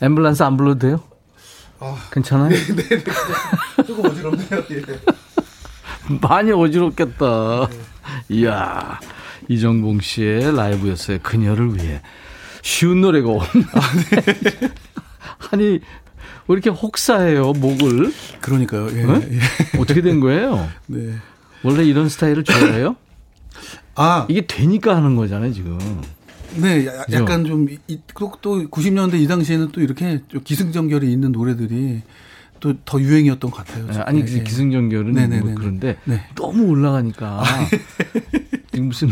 앰뷸런스 안 불러도 돼요? 괜찮아요? 조금 어지럽네요. 예. 많이 어지럽겠다. 이야, 이정봉 씨의 라이브였어요. 그녀를 위해. 쉬운 노래가 없네. 아니, 왜 이렇게 혹사해요, 목을? 그러니까요. 예. 네? 예. 어떻게 된 거예요? 네. 원래 이런 스타일을 좋아해요? 아, 이게 되니까 하는 거잖아요, 지금. 네, 야-? 약간 좀, 이, 또, 또 90년대 이 당시에는 또 이렇게 좀 기승전결이 있는 노래들이 또 더 유행이었던 것 같아요. 네, 아니, 예, 예. 기승전결은. 뭐 그런데 네. 너무 올라가니까. 지금 무슨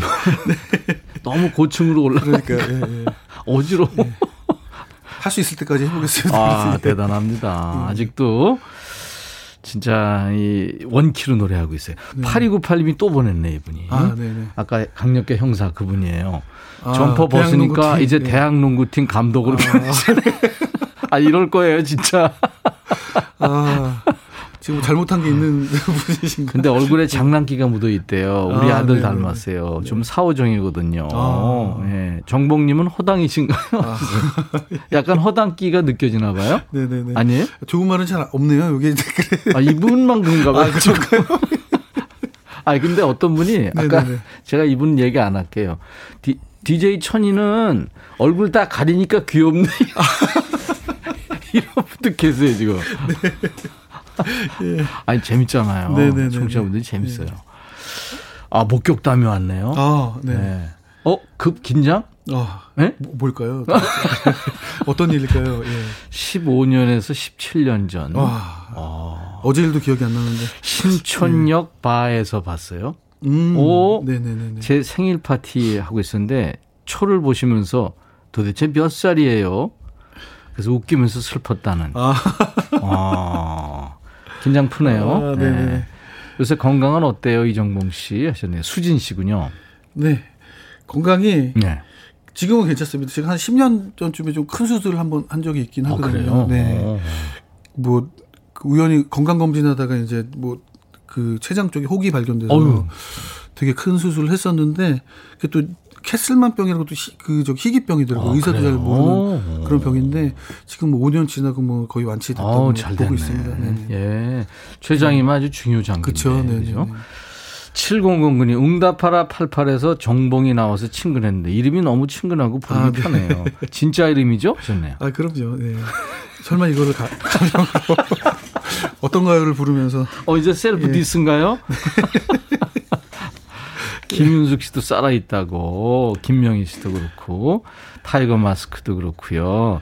너무 고층으로 올라가 그러니까, 예, 예. 어지러 워. 할 수 있을 때까지 해보겠습니다. 아, 예. 대단합니다. 아직도 진짜 이 원키로 노래하고 있어요. 8298님이 또 보냈네, 이분이. 아, 네네. 아까 강력계 형사 그분이에요. 아, 점퍼 벗으니까. 이제 네. 대학 농구팀 감독으로 변했잖아요. 아, 이럴 거예요, 진짜. 아, 지금 잘못한 게 있는 분이신가? 근데 얼굴에 장난기가 묻어 있대요. 우리 아, 아, 들 네네네. 닮았어요. 좀 사오정이거든요. 아. 예. 정봉님은 허당이신가요? 약간 허당기가 느껴지나 봐요? 네네네. 아니에요? 좋은 말은 잘 없네요. 여기 댓글에. 아, 이분만 그런가 봐요. 아, 그런가요? 아, 근데 어떤 분이 아까 네네네. 제가 이분 얘기 안 할게요. 디, DJ 천이는 얼굴 다 가리니까 귀엽네. 이런 분도 계세요, 지금. 아니, 재밌잖아요. 네. 네네네. 청취자분들이 재밌어요. 아, 목격담이 왔네요. 아, 네. 네. 어, 급 긴장? 어, 네? 뭐, 뭘까요? 어떤 일일까요? 예. 15년에서 17년 전. 와, 어. 어제 일도 기억이 안 나는데. 신촌역 네. 바에서 봤어요. 음, 오, 네네네. 제 생일 파티 하고 있었는데 초를 보시면서 도대체 몇 살이에요? 그래서 웃기면서 슬펐다는. 아, 아 긴장 푸네요. 아, 네. 요새 건강은 어때요, 이정봉 씨? 하셨네요. 수진 씨군요. 네. 건강이 네. 지금은 괜찮습니다. 제가 한 10년 전쯤에 좀 큰 수술을 한번 한 적이 있긴 아, 하거든요. 아, 네. 오. 어. 뭐그 우연히 건강 검진하다가 이제 뭐 그 췌장 쪽에 혹이 발견돼서 어휴. 되게 큰 수술을 했었는데 그게 또 캐슬만병이라고 또그저 희귀병이더라고 요 아, 의사도 그래요? 잘 모르는 그런 병인데 지금 뭐 5년 지나고 뭐 거의 완치됐다고 오, 잘 보고 있습니다. 네네. 예, 췌장이면 아주 중요 장기인데 그렇죠. 네, 그죠? 7009님 응답하라 88에서 정봉이 나와서 친근했는데 이름이 너무 친근하고 부르기 아, 네. 편해요. 진짜 이름이죠? 좋네요. 아 그럼요. 네. 설마 이거를 가, 어떤 가요를 부르면서 어 이제 셀프 예. 디스인가요? 김윤숙 씨도 살아 있다고 김명희 씨도 그렇고 타이거 마스크도 그렇고요.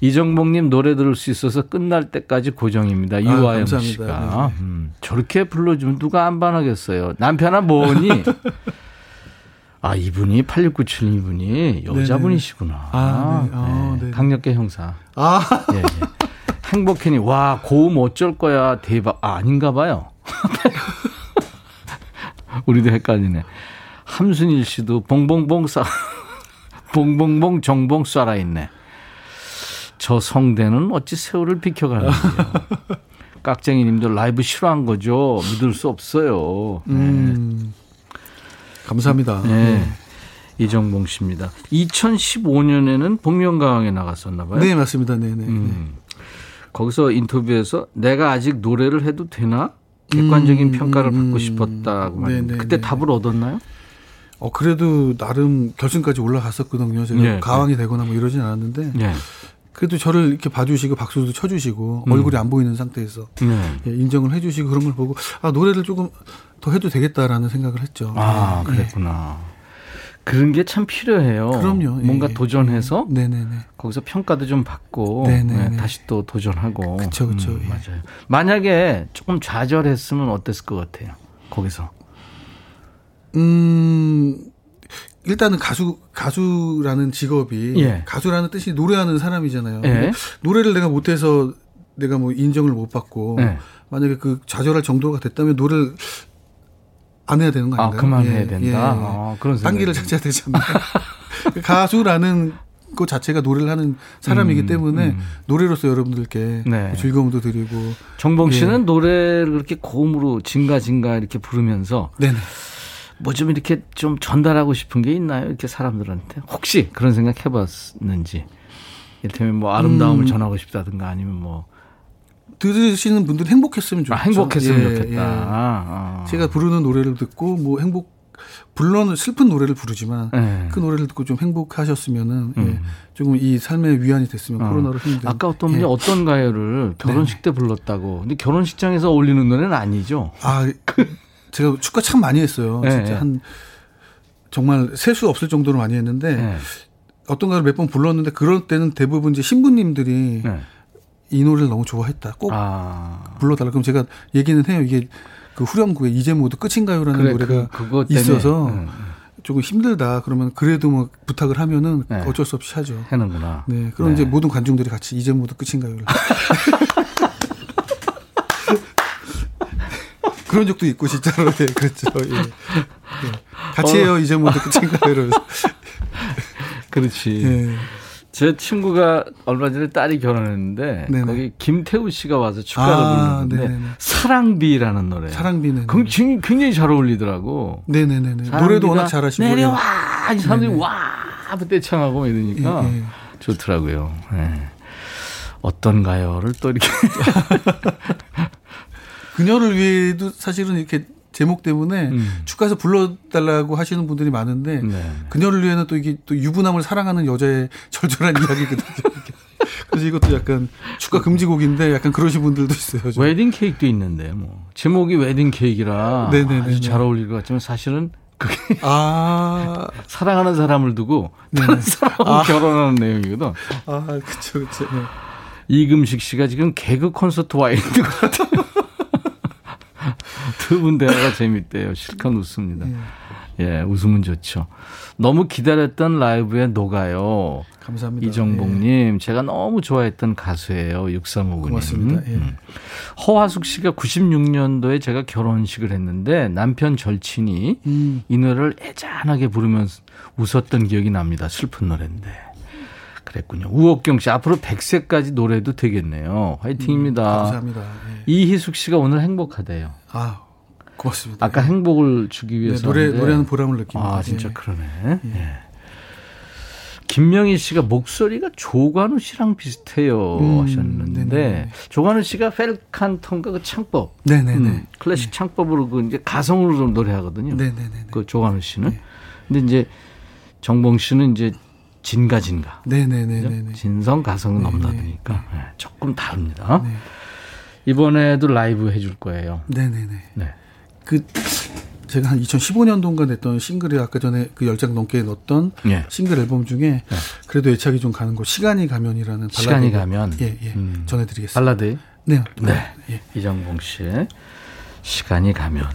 이정봉님 노래 들을 수 있어서 끝날 때까지 고정입니다. 아, 이화영 아, 씨가 네. 음, 저렇게 불러주면 누가 안 반하겠어요. 남편아 뭐니? 아 이분이 8697 이분이 여자분이시구나. 아, 네. 아, 네. 강력계 형사. 아. 예, 예. 행복해니 와 고음 어쩔 거야 대박 아, 아닌가 봐요. 우리도 헷갈리네. 함순일 씨도 봉봉봉 쏴 봉봉봉 정봉 쏴라 있네. 저 성대는 어찌 세월을 비켜가는지요. 깍쟁이 님도 라이브 싫어한 거죠. 믿을 수 없어요. 네. 음, 감사합니다. 네. 네. 이정봉 씨입니다. 2015년에는 복면가왕에 나갔었나 봐요. 네, 맞습니다. 네, 네. 음. 거기서 인터뷰에서 내가 아직 노래를 해도 되나? 객관적인 음, 평가를 받고 음, 싶었다고 말했는데 그때 답을 얻었나요? 어 그래도 나름 결승까지 올라갔었거든요. 제가 네, 가왕이 네. 되거나 뭐 이러진 않았는데 네. 그래도 저를 이렇게 봐주시고 박수도 쳐주시고 음. 얼굴이 안 보이는 상태에서 네. 예, 인정을 해주시고 그런 걸 보고 아 노래를 조금 더 해도 되겠다라는 생각을 했죠. 아 네. 그랬구나. 그런 게 참 필요해요. 그럼요. 예, 뭔가 예. 도전해서 네네네. 거기서 평가도 좀 받고 네, 다시 또 도전하고. 그렇죠, 그렇죠. 음, 맞아요. 만약에 조금 좌절했으면 어땠을 것 같아요. 거기서. 음 일단은 가수 가수라는 직업이 예. 가수라는 뜻이 노래하는 사람이잖아요. 예. 노래를 내가 못해서 내가 뭐 인정을 못 받고 예. 만약에 그 좌절할 정도가 됐다면 노래를 안 해야 되는 거 아닌가요? 아, 그만해야 예. 된다. 예. 아, 그런 단기를 찾아야 되잖아요. 가수라는 것 자체가 노래를 하는 사람이기 음, 때문에 음. 노래로서 여러분들께 네. 즐거움도 드리고 정봉 씨는 예. 노래를 그렇게 고음으로 징가징가 이렇게 부르면서 네네. 뭐좀 이렇게 좀 전달하고 싶은 게 있나요? 이렇게 사람들한테 혹시 그런 생각 해봤는지 이를테면 뭐 아름다움을 음. 전하고 싶다든가 아니면 뭐 들으시는 분들 행복했으면 좋겠죠. 아, 행복했으면 예, 좋겠다. 예. 아. 제가 부르는 노래를 듣고 뭐 행복 물론 슬픈 노래를 부르지만 네. 그 노래를 듣고 좀 행복하셨으면은 예, 음. 예, 조금 이 삶의 위안이 됐으면 어. 코로나로 힘든. 아까 어떤 분이 예. 어떤 가요를 결혼식 네. 때 불렀다고. 근데 결혼식장에서 어울리는 노래는 아니죠. 아 제가 축가 참 많이 했어요. 네. 진짜 한 정말 셀 수 없을 정도로 많이 했는데 네. 어떤 가를 몇 번 불렀는데 그럴 때는 대부분 이제 신부님들이 네. 이 노래를 너무 좋아했다. 꼭 아. 불러달라. 그럼 제가 얘기는 해요. 이게 그 후렴구에 이제 모두 끝인가요라는 그래, 노래가 그, 있어서 네. 조금 힘들다. 그러면 그래도 뭐 부탁을 하면은 네. 어쩔 수 없이 하죠. 하는구나. 네. 그럼 네. 이제 모든 관중들이 같이 이제 모두 끝인가요를. 그런 적도 있고 진짜로 네, 그렇죠. 예. 예. 같이 해요 이제 모두 끝인가요? 이러면서. 그렇지. 예. 제 친구가 얼마 전에 딸이 결혼했는데 네네. 거기 김태우 씨가 와서 축가를 아, 부르는데. 사랑비라는 노래. 사랑비는 굉장히, 굉장히 잘 어울리더라고. 네네네. 노래도 워낙 잘하시고 내려와 이 사람들이 네네. 와 떼창하고 이러니까 예, 예. 좋더라고요. 네. 어떤 가요를 또 이렇게 그녀를 위해도 사실은 이렇게 제목 때문에 음. 축가에서 불러달라고 하시는 분들이 많은데 네. 그녀를 위해는 또 이게 또 유부남을 사랑하는 여자의 절절한 이야기거든요. 그래서 이것도 약간 축가 금지곡인데 약간 그러신 분들도 있어요. 좀. 웨딩 케이크도 있는데 뭐 제목이 웨딩 케이크라 네네네. 아주 잘 어울릴 것 같지만 사실은 그게 아 사랑하는 사람을 두고 다른 사람하고 아. 결혼하는 내용이거든. 아 그렇죠 그렇죠. 네. 이금식 씨가 지금 개그 콘서트 와 있는 것 같아요. 두 분 대화가 재밌대요. 실컷 웃습니다. 예. 예, 웃으면 좋죠. 너무 기다렸던 라이브에 녹아요. 감사합니다. 이정복님, 예. 제가 너무 좋아했던 가수예요. 6359님. 고맙습니다. 예. 음. 허화숙 씨가 96년도에 제가 결혼식을 했는데 남편 절친이 음. 이 노래를 애잔하게 부르면서 웃었던 기억이 납니다. 슬픈 노래인데. 그랬군요. 우옥경 씨, 앞으로 100세까지 노래도 되겠네요. 화이팅입니다. 음, 감사합니다. 예. 이희숙 씨가 오늘 행복하대요. 아, 고맙습니다. 아까 행복을 주기 위해서. 네, 노래, 하는데. 노래하는 보람을 느낍니다. 아, 진짜 예. 그러네. 예. 예. 김명희 씨가 목소리가 조관우 씨랑 비슷해요 음, 하셨는데 네네. 조관우 씨가 펠칸턴가 그 창법, 네네네. 음, 클래식 네. 창법으로 그 이제 가성으로 좀 노래하거든요. 네네네. 그 조관우 씨는. 네. 근데 이제 정봉 씨는 이제 진가 진가. 네네네. 진성 가성은 넘나드니까 네. 조금 다릅니다. 네. 이번에도 라이브 해줄 거예요. 네네네. 네. 그 제가 한 2015년도인가 냈던 싱글에 아까 전에 그 10장 넘게 냈던 예. 싱글 앨범 중에 예. 그래도 애착이 좀 가는 거 시간이 가면이라는 발라드 시간이 가면 예, 예. 음. 전해드리겠습니다. 발라드 네, 네. 예. 이정봉 씨의 시간이 가면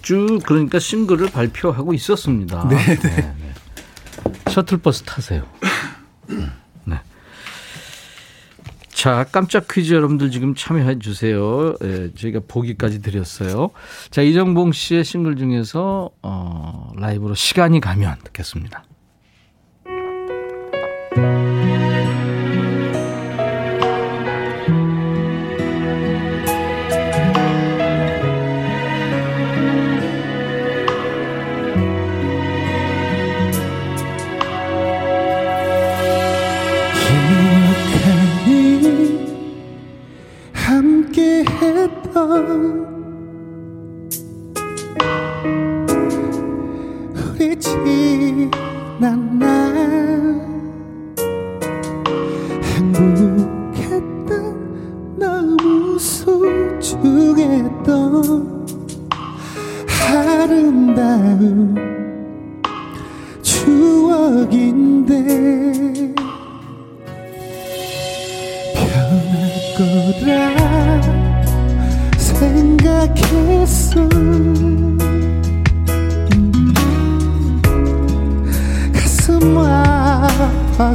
쭉 그러니까 싱글을 발표하고 있었습니다. 네, 네. 네, 네. 셔틀버스 타세요. 자, 깜짝 퀴즈 여러분들 지금 참여해 주세요. 예, 저희가 보기까지 드렸어요. 자, 이정봉 씨의 싱글 중에서 어, 라이브로 시간이 가면 듣겠습니다. 우리 지난 날 행복했던 너무 소중했던 아름다운 추억인데 변할 거라 아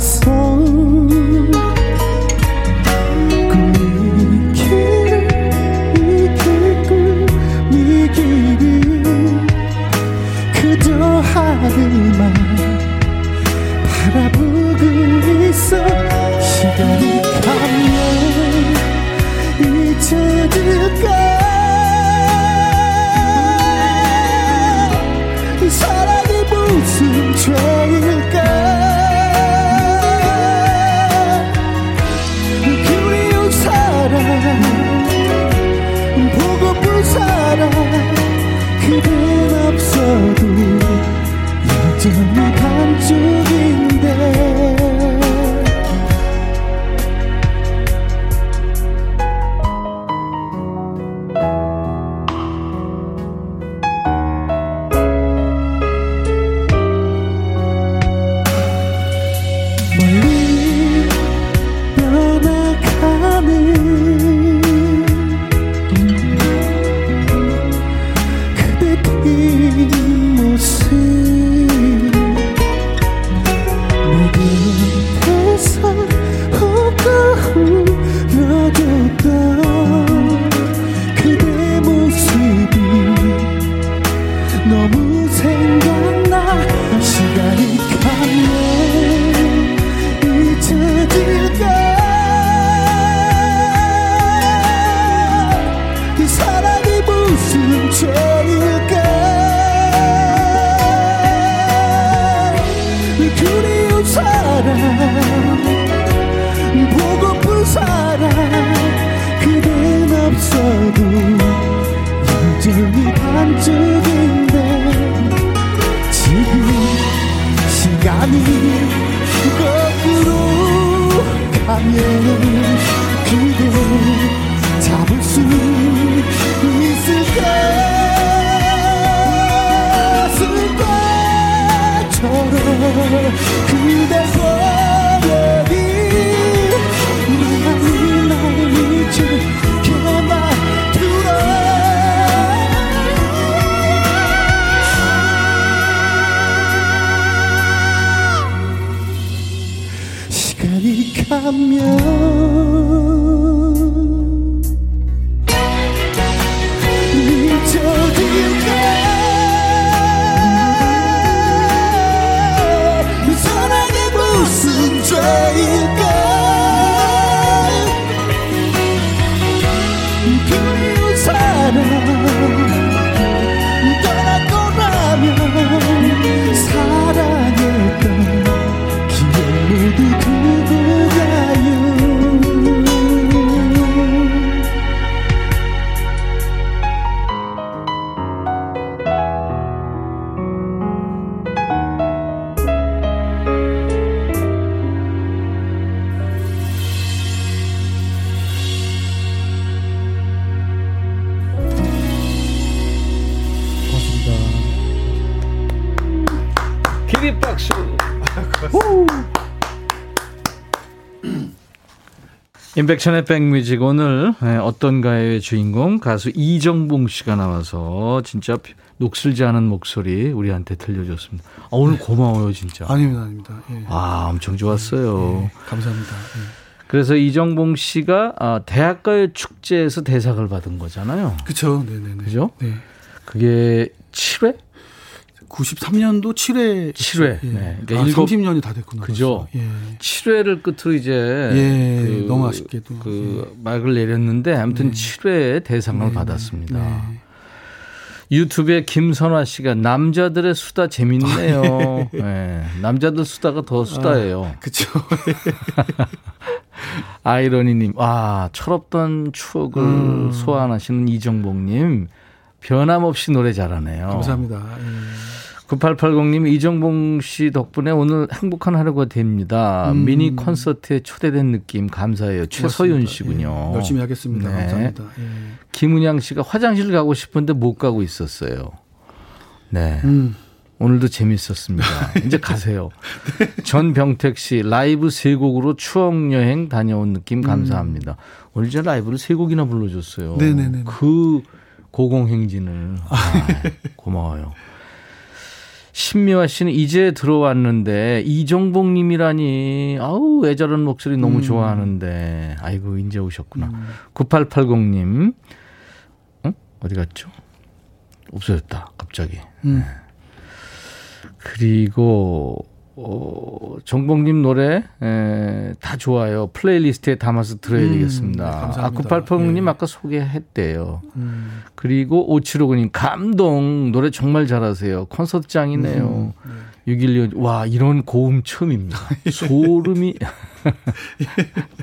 인백천의 백뮤직 오늘 네, 어떤 가요의 주인공 가수 이정봉 씨가 나와서 진짜 녹슬지 않은 목소리 우리한테 들려줬습니다. 아, 오늘 고마워요 진짜. 아닙니다, 아닙니다. 예. 아 엄청 좋았어요. 예, 감사합니다. 예. 그래서 이정봉 씨가 아, 대학가요 축제에서 대상을 받은 거잖아요. 그렇죠, 네네네. 그죠? 네. 그게 7회? 93년도 7회. 7회. 예. 네. 그러니까 아, 30년이 다 됐구나. 그죠. 예. 7회를 끝으로 이제. 예. 그, 너무 아쉽게도. 그 예. 막을 내렸는데 아무튼 네. 7회 대상을 네. 받았습니다. 네. 유튜브에 김선화 씨가 남자들의 수다 재밌네요. 네. 남자들 수다가 더 수다예요. 아, 그죠. 아이러니님, 와, 철없던 추억을 음. 소환하시는 이정복님. 변함없이 노래 잘하네요. 감사합니다. 예. 9880님 이정봉 씨 덕분에 오늘 행복한 하루가 됩니다. 음. 미니 콘서트에 초대된 느낌 감사해요. 최서윤 씨군요. 예. 열심히 하겠습니다. 네. 감사합니다. 예. 김은양 씨가 화장실 가고 싶은데 못 가고 있었어요. 네. 음. 오늘도 재밌었습니다. 이제 가세요. 전병택 씨 라이브 세 곡으로 추억 여행 다녀온 느낌 감사합니다. 음. 오늘 제 라이브를 세 곡이나 불러줬어요. 네네네. 그 고공행진을 아, 고마워요. 신미화 씨는 이제 들어왔는데 이정복 님이라니 아우 애절한 목소리 너무 음. 좋아하는데 아이고 이제 오셨구나. 음. 9880님 어? 어디 갔죠? 없어졌다 갑자기. 음. 네. 그리고 어, 정봉님 노래 에, 다 좋아요. 플레이리스트에 담아서 들어야 음, 되겠습니다. 네, 아쿠팔펑님 예. 아까 소개했대요. 음. 그리고 오치로그님 감동 노래 정말 잘하세요. 콘서트장이네요. 음, 네. 612, 와 이런 고음 처음입니다. 소름이.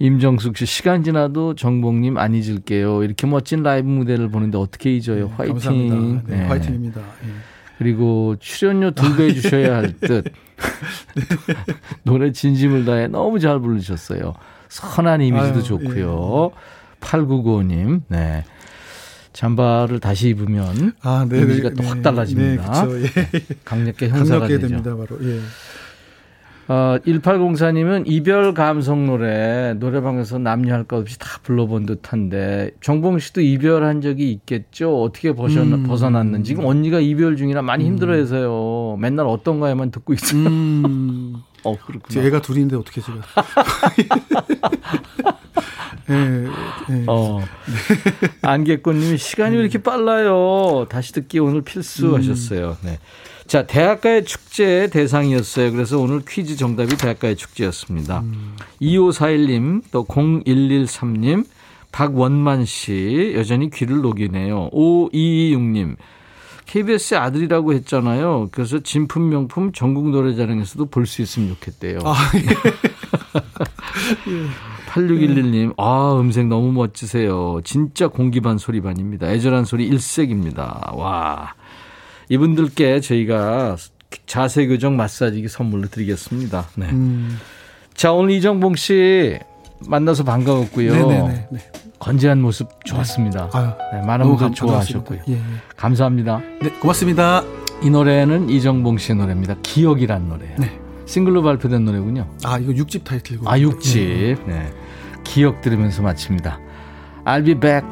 임정숙 씨 시간 지나도 정봉님 안 잊을게요. 이렇게 멋진 라이브 무대를 보는데 어떻게 잊어요? 네, 화이팅. 네, 네. 화이팅입니다. 예. 그리고 출연료 두배 주셔야 할 듯. 노래 진심을 다해 너무 잘 부르셨어요. 선한 이미지도 아유, 좋고요. 예. 8995님, 네. 잠바를 다시 입으면 아, 네, 이미지가 네, 또확 네. 달라집니다. 네, 그쵸, 예. 강력계 형사가 되죠. 됩니다, 바로. 예. 어, 1804님은 이별 감성 노래 노래방에서 남녀 할 것 없이 다 불러본 듯한데 정봉 씨도 이별한 적이 있겠죠? 어떻게 벗어, 음. 벗어났는지 지금 언니가 이별 중이라 많이 음. 힘들어해서요. 맨날 어떤 가에만 듣고 있어요. 음. 어 그렇구나. 애가 둘인데 어떻게 제가? 예, 예. 어. 안개꽃님이 시간이 왜 이렇게 빨라요? 다시 듣기 오늘 필수 하셨어요. 음. 네. 자, 대학가의 축제 대상이었어요. 그래서 오늘 퀴즈 정답이 대학가의 축제였습니다. 음. 2541님, 또 0113님, 박원만 씨, 여전히 귀를 녹이네요. 5226님, KBS의 아들이라고 했잖아요. 그래서 진품 명품 전국 노래자랑에서도 볼 수 있으면 좋겠대요. 아, 예. 8611님, 아, 음색 너무 멋지세요. 진짜 공기반 소리반입니다. 애절한 소리 일색입니다. 와. 이분들께 저희가 자세 교정 마사지기 선물로 드리겠습니다. 네. 음. 자, 오늘 이정봉 씨 만나서 반가웠고요. 네네네. 네. 건재한 모습 좋았습니다. 네, 많은 분들 좋아하셨고요. 예, 예. 감사합니다. 네, 고맙습니다. 이 노래는 이정봉 씨의 노래입니다. 기억이란 노래예요. 네. 싱글로 발표된 노래군요. 아, 이거 6집 타이틀이고. 아, 6집. 네. 기억 들으면서 마칩니다. I'll be back.